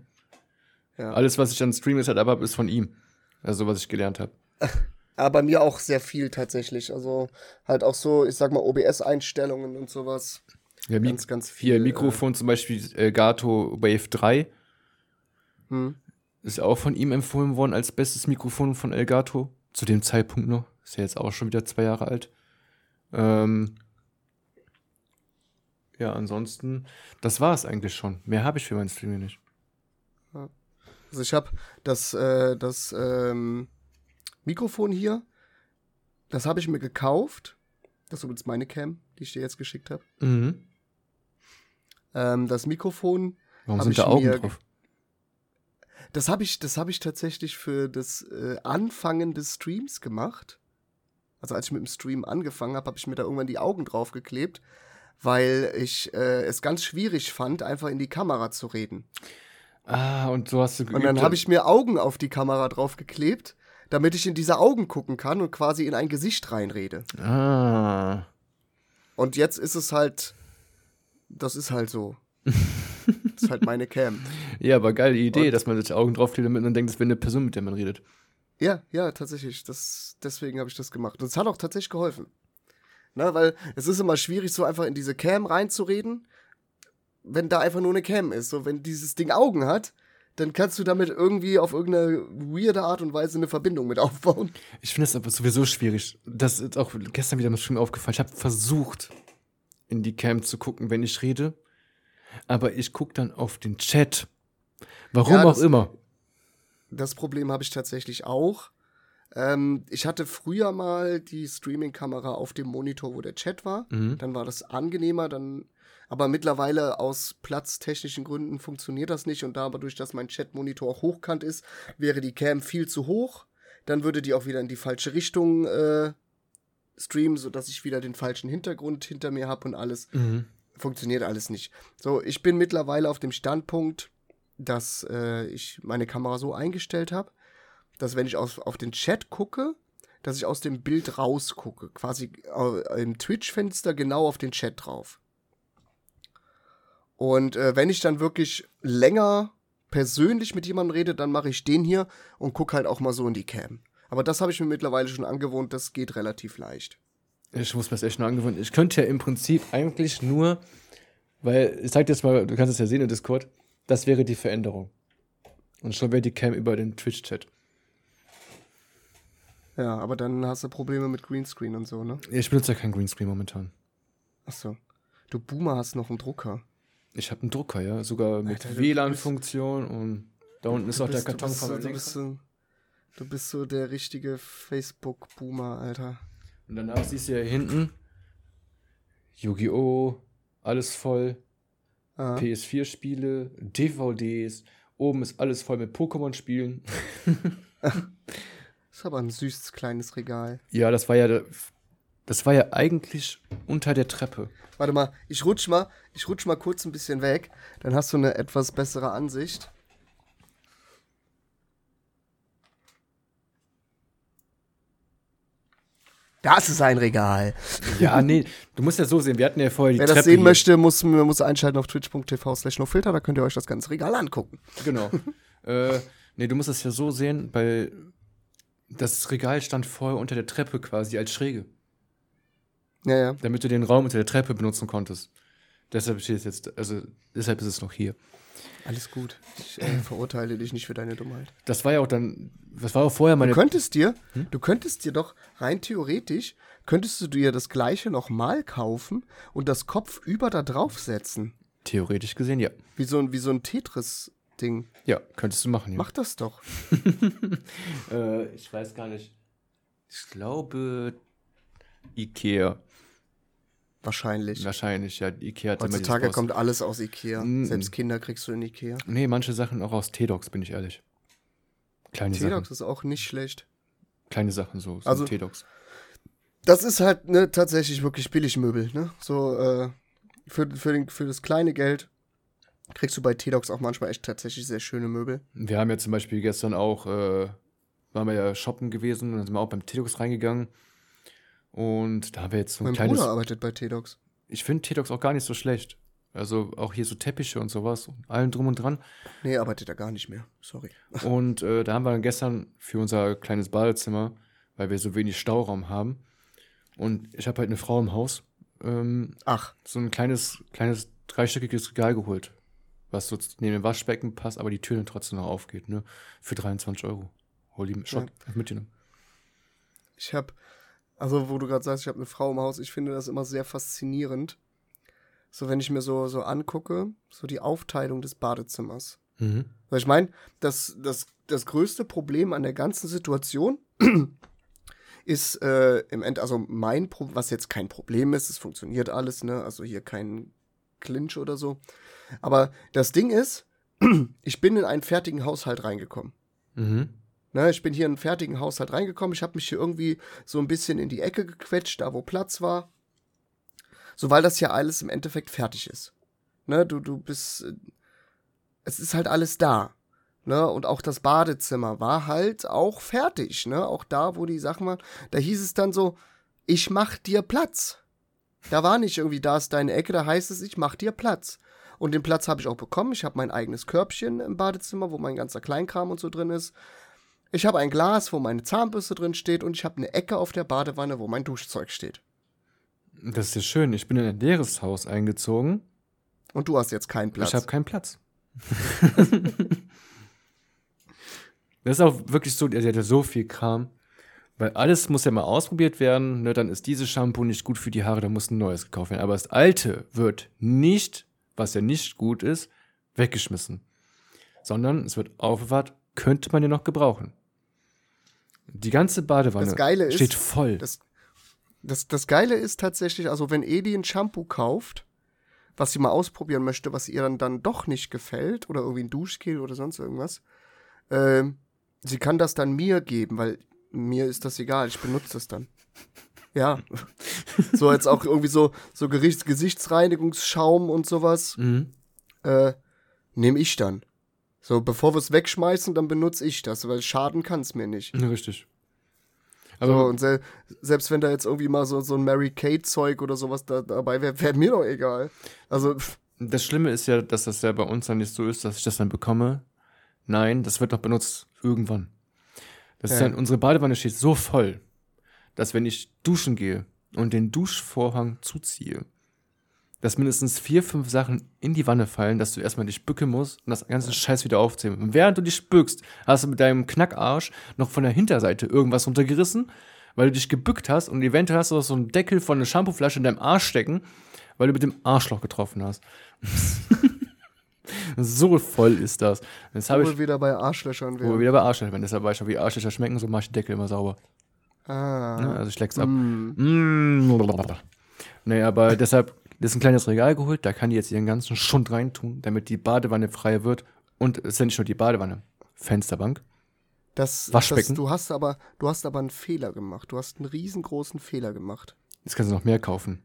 Ja. Alles, was ich an Streaming Setup habe, ist von ihm. Also, was ich gelernt habe. Aber mir auch sehr viel tatsächlich. Also halt auch so, ich sag mal, OBS-Einstellungen und sowas. Ja, Ganz, ganz viel. hier Mikrofon zum Beispiel äh, Gato Wave 3 Äh, hm. ist auch von ihm empfohlen worden als bestes Mikrofon von Elgato. Zu dem Zeitpunkt noch. Ist ja jetzt auch schon wieder zwei Jahre alt. Ähm, ja, ansonsten, das war es eigentlich schon. Mehr habe ich für mein Streaming nicht. Also ich habe das, äh, das ähm, Mikrofon hier, das habe ich mir gekauft. Das ist übrigens meine Cam, die ich dir jetzt geschickt habe. Mhm. Ähm, das Mikrofon, Warum Hab sind da Augen drauf? Das habe ich, das habe ich tatsächlich für das äh, Anfangen des Streams gemacht. Also als ich mit dem Stream angefangen habe, habe ich mir da irgendwann die Augen draufgeklebt, weil ich äh, es ganz schwierig fand, einfach in die Kamera zu reden. Ah, und so hast du Und dann habe ich mir Augen auf die Kamera draufgeklebt, damit ich in diese Augen gucken kann und quasi in ein Gesicht reinrede. Ah. Und jetzt ist es halt, das ist halt so. das ist halt meine Cam. Ja, aber geile Idee, Und- dass man sich Augen draufklebt, damit man denkt, es wäre eine Person, mit der man redet. Ja, ja, tatsächlich. Das, deswegen habe ich das gemacht. Und es hat auch tatsächlich geholfen. Na, weil es ist immer schwierig, so einfach in diese Cam reinzureden, wenn da einfach nur eine Cam ist. So, wenn dieses Ding Augen hat, dann kannst du damit irgendwie auf irgendeine weirde Art und Weise eine Verbindung mit aufbauen. Ich finde es aber sowieso schwierig. Das ist auch gestern wieder im Stream aufgefallen. Ich habe versucht, in die Cam zu gucken, wenn ich rede. Aber ich gucke dann auf den Chat. Warum Ja, auch das- immer. Das Problem habe ich tatsächlich auch. Ähm, ich hatte früher mal die Streaming-Kamera auf dem Monitor, wo der Chat war. Mhm. Dann war das angenehmer, dann. Aber mittlerweile aus platztechnischen Gründen funktioniert das nicht und da aber durch dass mein Chat-Monitor auch hochkant ist, wäre die Cam viel zu hoch. Dann würde die auch wieder in die falsche Richtung äh, streamen, sodass ich wieder den falschen Hintergrund hinter mir habe und alles Mhm. Funktioniert alles nicht. So, ich bin mittlerweile auf dem Standpunkt, dass äh, ich meine Kamera so eingestellt habe, dass wenn ich auf, auf den Chat gucke, dass ich aus dem Bild rausgucke. Quasi äh, im Twitch-Fenster genau auf den Chat drauf. Und äh, wenn ich dann wirklich länger persönlich mit jemandem rede, dann mache ich den hier und gucke halt auch mal so in die Cam. Aber das habe ich mir mittlerweile schon angewohnt, das geht relativ leicht. Ich muss mir das echt nur angewöhnen. Ich könnte ja im Prinzip eigentlich nur, weil, ich zeig dir jetzt mal, du kannst es ja sehen im Discord, das wäre die Veränderung. Und schon wäre die Cam über den Twitch-Chat. Ja, aber dann hast du Probleme mit Greenscreen und so, ne? Ich benutze ja keinen Greenscreen momentan. Achso. Du Boomer hast noch einen Drucker. Ich habe einen Drucker, ja, sogar mit du WLAN-Funktion und da unten ist Du auch der bist- du Karton bist von so, du bist, so, du bist so der richtige Facebook-Boomer, Alter. Und danach siehst du ja hinten Yu-Gi-Oh! Alles voll, Ah. PS4-Spiele, DVDs, oben ist alles voll mit Pokémon-Spielen. Ist aber ein süßes kleines Regal. Ja, das war ja, das war ja eigentlich unter der Treppe. Warte mal, ich rutsch mal, ich rutsch mal kurz ein bisschen weg, dann hast du eine etwas bessere Ansicht. Das ist ein Regal. Ja, nee, du musst ja so sehen, wir hatten ja vorher die Wer Treppe das sehen hier. möchte, muss, muss einschalten auf twitch.tv slash nofilter, da könnt ihr euch das ganze Regal angucken. Genau. äh, nee, du musst es ja so sehen, weil das Regal stand vorher unter der Treppe quasi als Schräge, Ja, ja. damit du den Raum unter der Treppe benutzen konntest. Deshalb steht es jetzt, also deshalb ist es noch hier. Alles gut. Ich äh, verurteile dich nicht für deine Dummheit. Das war ja auch dann, das war auch vorher meine. Du könntest dir, Hm? du könntest dir doch rein theoretisch, könntest du dir das gleiche nochmal kaufen und das Kopf über da drauf setzen. Theoretisch gesehen, ja. Wie so ein, wie so ein Tetris-Ding. Ja, könntest du machen, ja. Mach das doch. Äh, ich weiß gar nicht. Ich glaube, Ikea. Wahrscheinlich. Wahrscheinlich, ja. Ikea hat Heutzutage kommt alles aus Ikea. Mm. Selbst Kinder kriegst du in Ikea. Nee, manche Sachen auch aus T-Docs, bin ich ehrlich. Kleine T-Dox Sachen. ist auch nicht schlecht. Kleine Sachen so, so Also- T-Docs. Das ist halt ne, tatsächlich wirklich Billigmöbel. Ne? So äh, für, für, den, für das kleine Geld kriegst du bei T-Dox auch manchmal echt tatsächlich sehr schöne Möbel. Wir haben ja zum Beispiel gestern auch, äh, waren wir ja shoppen gewesen und dann sind wir auch beim T-Docs reingegangen. Und da haben wir jetzt so ein mein kleines. Bruder arbeitet bei T-Dox. Ich finde T-Docs auch gar nicht so schlecht. Also auch hier so Teppiche und sowas, und allem drum und dran. Nee, arbeitet er gar nicht mehr. Sorry. Und äh, da haben wir dann gestern für unser kleines Badezimmer, weil wir so wenig Stauraum haben. Und ich habe halt eine Frau im Haus, ähm, Ach, so ein kleines, kleines dreistöckiges Regal geholt, was so neben dem Waschbecken passt, aber die Tür dann trotzdem noch aufgeht, ne? Für 23 Euro. Hol die Schock mitgenommen. ich habe, also wo du gerade sagst, ich habe eine Frau im Haus, ich finde das immer sehr faszinierend. So, wenn ich mir so, so angucke, so die Aufteilung des Badezimmers. Mhm. Weil ich meine, das, das, das größte Problem an der ganzen Situation ist äh, im End, also mein Problem, was jetzt kein Problem ist, es funktioniert alles, ne? Also hier kein Clinch oder so. Aber das Ding ist, ich bin in einen fertigen Haushalt reingekommen. Mhm. Ne, ich bin hier in einen fertigen Haushalt reingekommen. Ich habe mich hier irgendwie so ein bisschen in die Ecke gequetscht, da wo Platz war. So, weil das ja alles im Endeffekt fertig ist. Ne, du, du bist. äh, Es ist halt alles da. Ne, und auch das Badezimmer war halt auch fertig. Ne, auch da, wo die Sachen waren. Da hieß es dann so: Ich mach dir Platz. Da war nicht irgendwie, da ist deine Ecke, da heißt es, ich mach dir Platz. Und den Platz habe ich auch bekommen. Ich habe mein eigenes Körbchen im Badezimmer, wo mein ganzer Kleinkram und so drin ist. Ich habe ein Glas, wo meine Zahnbürste drin steht und ich habe eine Ecke auf der Badewanne, wo mein Duschzeug steht. Das ist ja schön. Ich bin in ein leeres Haus eingezogen. Und du hast jetzt keinen Platz. Ich habe keinen Platz. das ist auch wirklich so, der hat ja so viel Kram. Weil alles muss ja mal ausprobiert werden. Ne? Dann ist dieses Shampoo nicht gut für die Haare, da muss ein neues gekauft werden. Aber das alte wird nicht, was ja nicht gut ist, weggeschmissen. Sondern es wird aufbewahrt, könnte man ja noch gebrauchen. Die ganze Badewanne Das Geile ist, steht voll. das, das, das Geile ist tatsächlich, also wenn Edi ein Shampoo kauft, was sie mal ausprobieren möchte, was ihr dann, dann doch nicht gefällt, oder irgendwie ein Duschgel oder sonst irgendwas, ähm, sie kann das dann mir geben, weil mir ist das egal, ich benutze das dann. Ja. so jetzt auch irgendwie so, so Gerichts Gesichtsreinigungsschaum und sowas, mhm. äh, nehme ich dann. So, bevor wir es wegschmeißen, dann benutze ich das, weil schaden kann es mir nicht. Ja, Richtig. So, Aber und se selbst wenn da jetzt irgendwie mal so, so ein Mary-Kate-Zeug oder sowas da, dabei wäre, wäre mir doch egal. Also, pff, Das Schlimme ist ja, dass das ja bei uns dann nicht so ist, dass ich das dann bekomme. Nein, das wird noch benutzt irgendwann. Das ist Ja. dann, unsere Badewanne steht so voll, dass wenn ich duschen gehe und den Duschvorhang zuziehe, dass mindestens vier, fünf Sachen in die Wanne fallen, dass du erstmal dich bücken musst und das ganze Scheiß wieder aufziehen. Und während du dich bückst, hast du mit deinem Knackarsch noch von der Hinterseite irgendwas runtergerissen, weil du dich gebückt hast und eventuell hast du auch so einen Deckel von einer Shampooflasche in deinem Arsch stecken, weil du mit dem Arschloch getroffen hast. so voll ist das. Jetzt wo ich, wir wieder bei Arschlöchern wo wir wären. wieder bei Arschlöchern, deshalb weiß ich auch, wie Arschlöcher schmecken, so mach ich den Deckel immer sauber. Ah. Ne? Also ich leck's ab. Mm. Mm. Nee, aber deshalb ist ein kleines Regal geholt, da kann die jetzt ihren ganzen Schund reintun, damit die Badewanne frei wird. Und es ist ja nicht nur die Badewanne, Fensterbank. Das, Waschbecken. Das, du hast aber, du hast aber einen Fehler gemacht. Du hast einen riesengroßen Fehler gemacht. Jetzt kannst du noch mehr kaufen.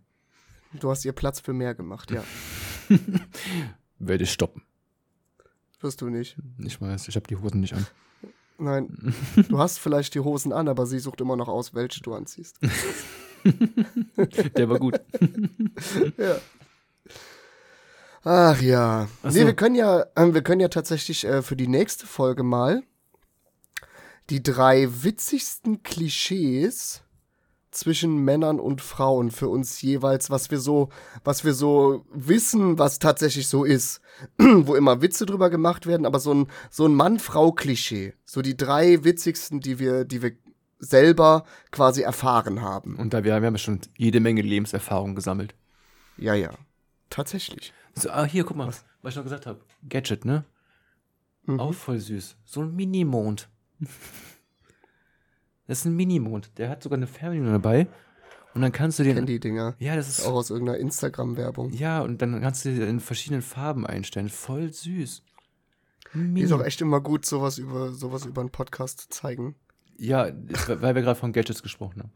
Du hast ihr Platz für mehr gemacht, ja. Werde ich stoppen. Wirst du nicht. Ich weiß, ich habe die Hosen nicht an. Nein. Du hast vielleicht die Hosen an, aber sie sucht immer noch aus, welche du anziehst. Der war gut. Ja. Ach ja. Ach Nee, so. wir können ja, ähm, wir können ja tatsächlich äh, für die nächste Folge mal die drei witzigsten Klischees zwischen Männern und Frauen für uns jeweils, was wir so, was wir so wissen, was tatsächlich so ist, wo immer Witze drüber gemacht werden, aber so ein so ein Mann-Frau-Klischee, so die drei witzigsten, die wir, die wir selber quasi erfahren haben. Und da wir, wir haben ja schon jede Menge Lebenserfahrung gesammelt. Ja, ja, tatsächlich. So, ah, hier, guck mal, was, ich noch gesagt habe. Gadget, ne? Mhm. Auch voll süß. So ein Minimond. Das ist ein Minimond. Der hat sogar eine Fernbedienung dabei. Und dann kannst du den. Kenn die Dinger. Ja, das ist. Auch aus irgendeiner Instagram-Werbung. Ja, und dann kannst du den in verschiedenen Farben einstellen. Voll süß. Mini- Ist auch echt immer gut, sowas über, sowas über einen Podcast zu zeigen. Ja, weil wir gerade von Gadgets gesprochen haben.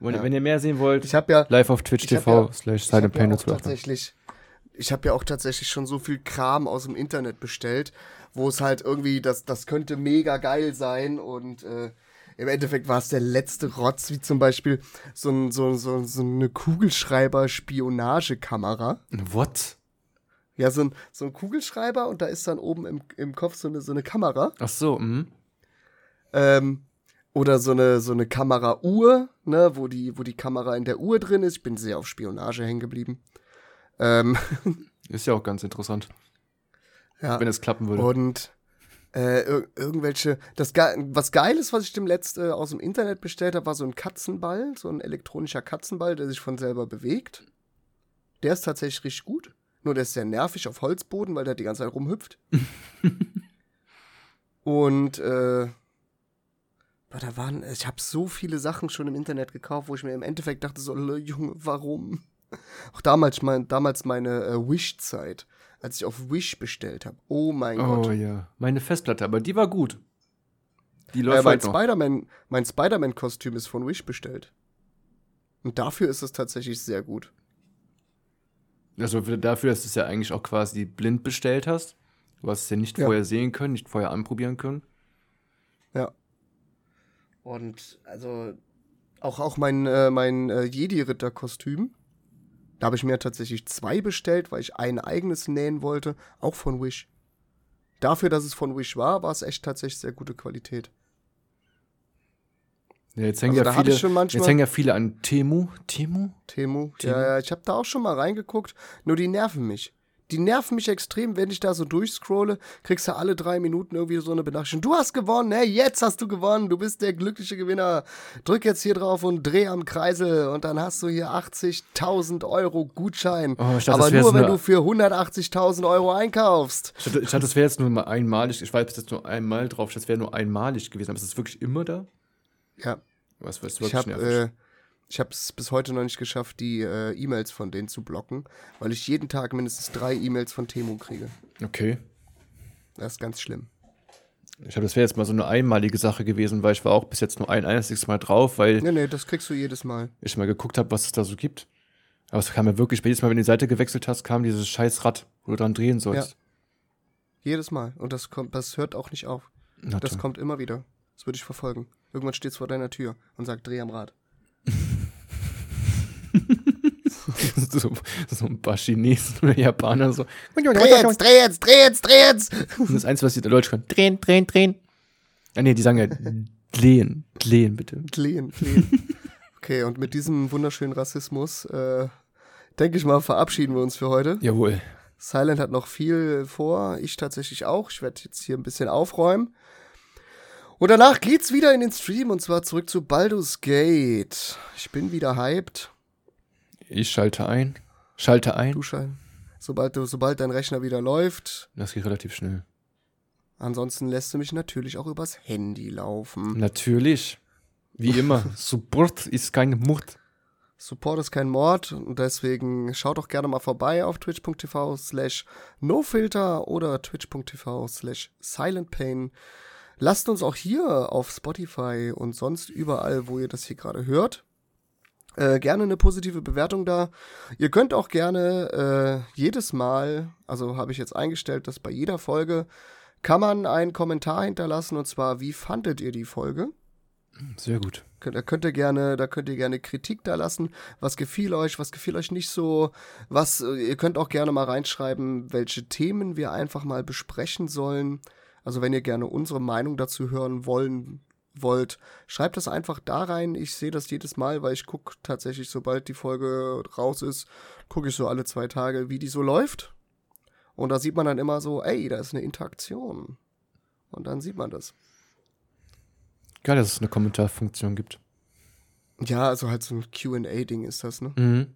Wenn, Ja. wenn ihr mehr sehen wollt, Ich habe ja, live auf Twitch TV ja- slash ich hab Silent ja tatsächlich, ich habe ja auch tatsächlich schon so viel Kram aus dem Internet bestellt, wo es halt irgendwie, das, das könnte mega geil sein und äh, im Endeffekt war es der letzte Rotz, wie zum Beispiel so, ein, so, so, so eine Kugelschreiber-Spionagekamera. What? Ja, so ein, so ein Kugelschreiber und da ist dann oben im, im Kopf so eine, so eine Kamera. Ach so, mhm. Ähm, oder so eine, so eine Kamerauhr, ne, wo die, wo die Kamera in der Uhr drin ist. Ich bin sehr auf Spionage hängen geblieben. Ähm, Ist ja auch ganz interessant, ja. wenn es klappen würde. Und äh, ir irgendwelche, das Ge was Geiles, was ich dem letzt äh, aus dem Internet bestellt habe, war so ein Katzenball, so ein elektronischer Katzenball, der sich von selber bewegt. Der ist tatsächlich richtig gut. Nur der ist sehr nervig auf Holzboden, weil der die ganze Zeit rumhüpft. Und äh, boah, da waren, ich habe so viele Sachen schon im Internet gekauft, wo ich mir im Endeffekt dachte, so, Junge, warum? Auch damals, mein, damals meine äh, Wish-Zeit, als ich auf Wish bestellt habe. Oh mein Oh Gott. ja. Meine Festplatte, aber die war gut. Die Äh, läuft mein halt. Spider-Man, mein Spider-Man-Kostüm ist von Wish bestellt. Und dafür ist es tatsächlich sehr gut. Also für- dafür, dass du es ja eigentlich auch quasi blind bestellt hast. Du hast es ja nicht Ja. vorher sehen können, nicht vorher anprobieren können. Und also auch, auch mein, äh, mein äh, Jedi-Ritter-Kostüm. Da habe ich mir tatsächlich zwei bestellt, weil ich ein eigenes nähen wollte, auch von Wish. Dafür, dass es von Wish war, war es echt tatsächlich sehr gute Qualität. Ja, jetzt hängen Also ja viele, ich schon manchmal- jetzt hängen ja viele an Temu. Temu? Temu. Temu. Ja, ja, ich habe da auch schon mal reingeguckt, nur die nerven mich. Die nerven mich extrem, wenn ich da so durchscrolle, kriegst du alle drei Minuten irgendwie so eine Benachrichtigung. Du hast gewonnen, hey, jetzt hast du gewonnen, du bist der glückliche Gewinner. Drück jetzt hier drauf und dreh am Kreisel und dann hast du hier 80.000 Euro Gutschein. Oh, ich dachte, Aber das nur, wenn du für 180.000 Euro einkaufst. Ich dachte, ich dachte, das wäre jetzt nur mal einmalig. Ich war bis jetzt nur einmal drauf. Das wäre nur einmalig gewesen. Aber ist es wirklich immer da? Ja, Was, was ich wirklich habe nervig. äh, ich es bis heute noch nicht geschafft, die äh, E-Mails von denen zu blocken, weil ich jeden Tag mindestens drei E-Mails von Temu kriege. Okay. Das ist ganz schlimm. Ich habe, das wäre jetzt mal so eine einmalige Sache gewesen, weil ich war auch bis jetzt nur ein einziges Mal drauf, weil Nee, nee, das kriegst du jedes Mal. ich mal geguckt habe, was es da so gibt. Aber es kam ja wirklich, jedes Mal, wenn du die Seite gewechselt hast, kam dieses scheiß Rad, wo du dran drehen sollst. Jedes Mal. Und das kommt, das hört auch nicht auf. Na Das toll. kommt immer wieder. Das würde ich verfolgen. Irgendwann steht es vor deiner Tür und sagt, dreh am Rad. so, so ein paar Chinesen oder Japaner so. Dreh jetzt, dreh jetzt, dreh jetzt, dreh jetzt! Das Einzige, was die Deutsch können, drehen, drehen, drehen. Ah nee, die sagen ja drehen, drehen bitte. Klehen, klehen. Okay, und mit diesem wunderschönen Rassismus, äh, denke ich mal, verabschieden wir uns für heute. Jawohl. Silent hat noch viel vor, ich tatsächlich auch. Ich werde jetzt hier ein bisschen aufräumen. Und danach geht's wieder in den Stream und zwar zurück zu Baldur's Gate. Ich bin wieder hyped. Ich schalte ein. Schalte ein. Du Schein. Sobald, sobald dein Rechner wieder läuft. Das geht relativ schnell. Ansonsten lässt du mich natürlich auch übers Handy laufen. Natürlich. Wie immer. Support ist kein Mord. Support ist kein Mord und deswegen schaut doch gerne mal vorbei auf twitch.tv slash nofilter oder twitch.tv slash silentpain. Lasst uns auch hier auf Spotify und sonst überall, wo ihr das hier gerade hört, äh, gerne eine positive Bewertung da. Ihr könnt auch gerne äh, jedes Mal, also habe ich jetzt eingestellt, dass bei jeder Folge kann man einen Kommentar hinterlassen und zwar, wie fandet ihr die Folge? Sehr gut. Da könnt ihr gerne, da könnt ihr gerne Kritik da lassen. Was gefiel euch, was gefiel euch nicht so? Was, äh, ihr könnt auch gerne mal reinschreiben, welche Themen wir einfach mal besprechen sollen. Also wenn ihr gerne unsere Meinung dazu hören wollen wollt, schreibt das einfach da rein. Ich sehe das jedes Mal, weil ich gucke tatsächlich, sobald die Folge raus ist, gucke ich so alle zwei Tage, wie die so läuft. Und da sieht man dann immer so, ey, da ist eine Interaktion. Und dann sieht man das. Geil, dass es eine Kommentarfunktion gibt. Ja, also halt so ein QA-Ding ist das, ne? Mhm.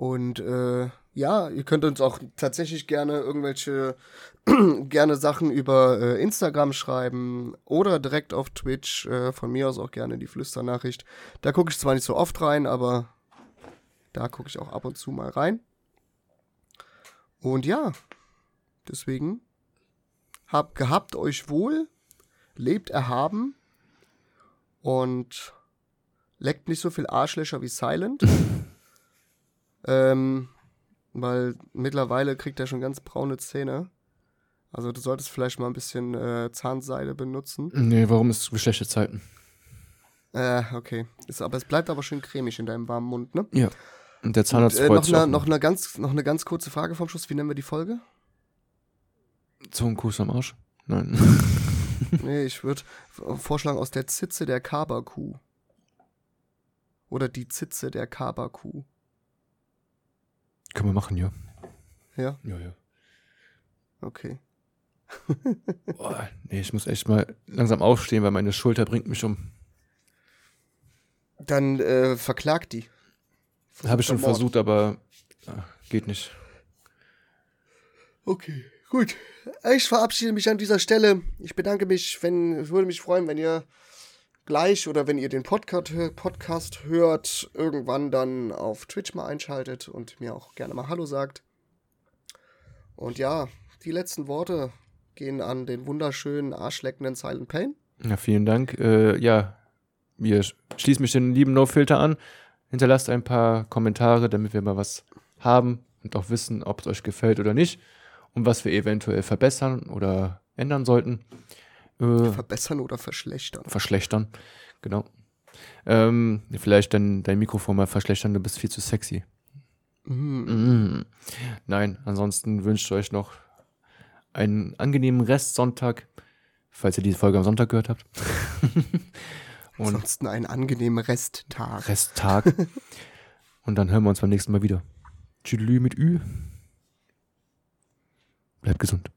Und äh, ja, ihr könnt uns auch tatsächlich gerne irgendwelche gerne Sachen über äh, Instagram schreiben oder direkt auf Twitch. Äh, von mir aus auch gerne die Flüsternachricht. Da gucke ich zwar nicht so oft rein, aber da gucke ich auch ab und zu mal rein. Und ja, deswegen habt gehabt euch wohl, lebt erhaben und leckt nicht so viel Arschlöcher wie Silent. Ähm, weil mittlerweile kriegt er schon ganz braune Zähne. Also du solltest vielleicht mal ein bisschen äh, Zahnseide benutzen. Nee, warum ist es schlechte Zeiten? Äh, okay. Ist, aber es bleibt aber schön cremig in deinem warmen Mund, ne? Ja. Und der Zahnarzt äh, freut noch, sich eine, auch noch, eine ganz, noch eine ganz kurze Frage vom Schluss. Wie nennen wir die Folge? Zungenkuss am Arsch? Nein. nee, ich würde vorschlagen aus der Zitze der Kaberkuh. Oder die Zitze der Kaberkuh. Können wir machen, ja. Ja, Ja, ja. okay. Boah, nee, ich muss echt mal langsam aufstehen, weil meine Schulter bringt mich um. Dann äh, verklagt die. Habe ich schon Mord. versucht, aber ah, geht nicht. Okay, Gut, ich verabschiede mich an dieser Stelle. Ich bedanke mich, wenn, würde mich freuen, wenn ihr gleich oder wenn ihr den Podcast, Podcast hört, irgendwann dann auf Twitch mal einschaltet und mir auch gerne mal Hallo sagt. Und ja, die letzten Worte gehen an den wunderschönen, arschleckenden Silent Pain. Ja, vielen Dank. Äh, ja, wir schließen mich den lieben No-Filter an. Hinterlasst ein paar Kommentare, damit wir mal was haben und auch wissen, ob es euch gefällt oder nicht und was wir eventuell verbessern oder ändern sollten. Äh, verbessern oder verschlechtern? Verschlechtern, genau. Ähm, vielleicht dann dein Mikrofon mal verschlechtern, du bist viel zu sexy. Mm. Mm. Nein, ansonsten wünsche ich euch noch einen angenehmen Restsonntag, falls ihr diese Folge am Sonntag gehört habt. Und ansonsten einen angenehmen Resttag. Resttag. Und dann hören wir uns beim nächsten Mal wieder. Tschüdelü mit Ü. Bleibt gesund.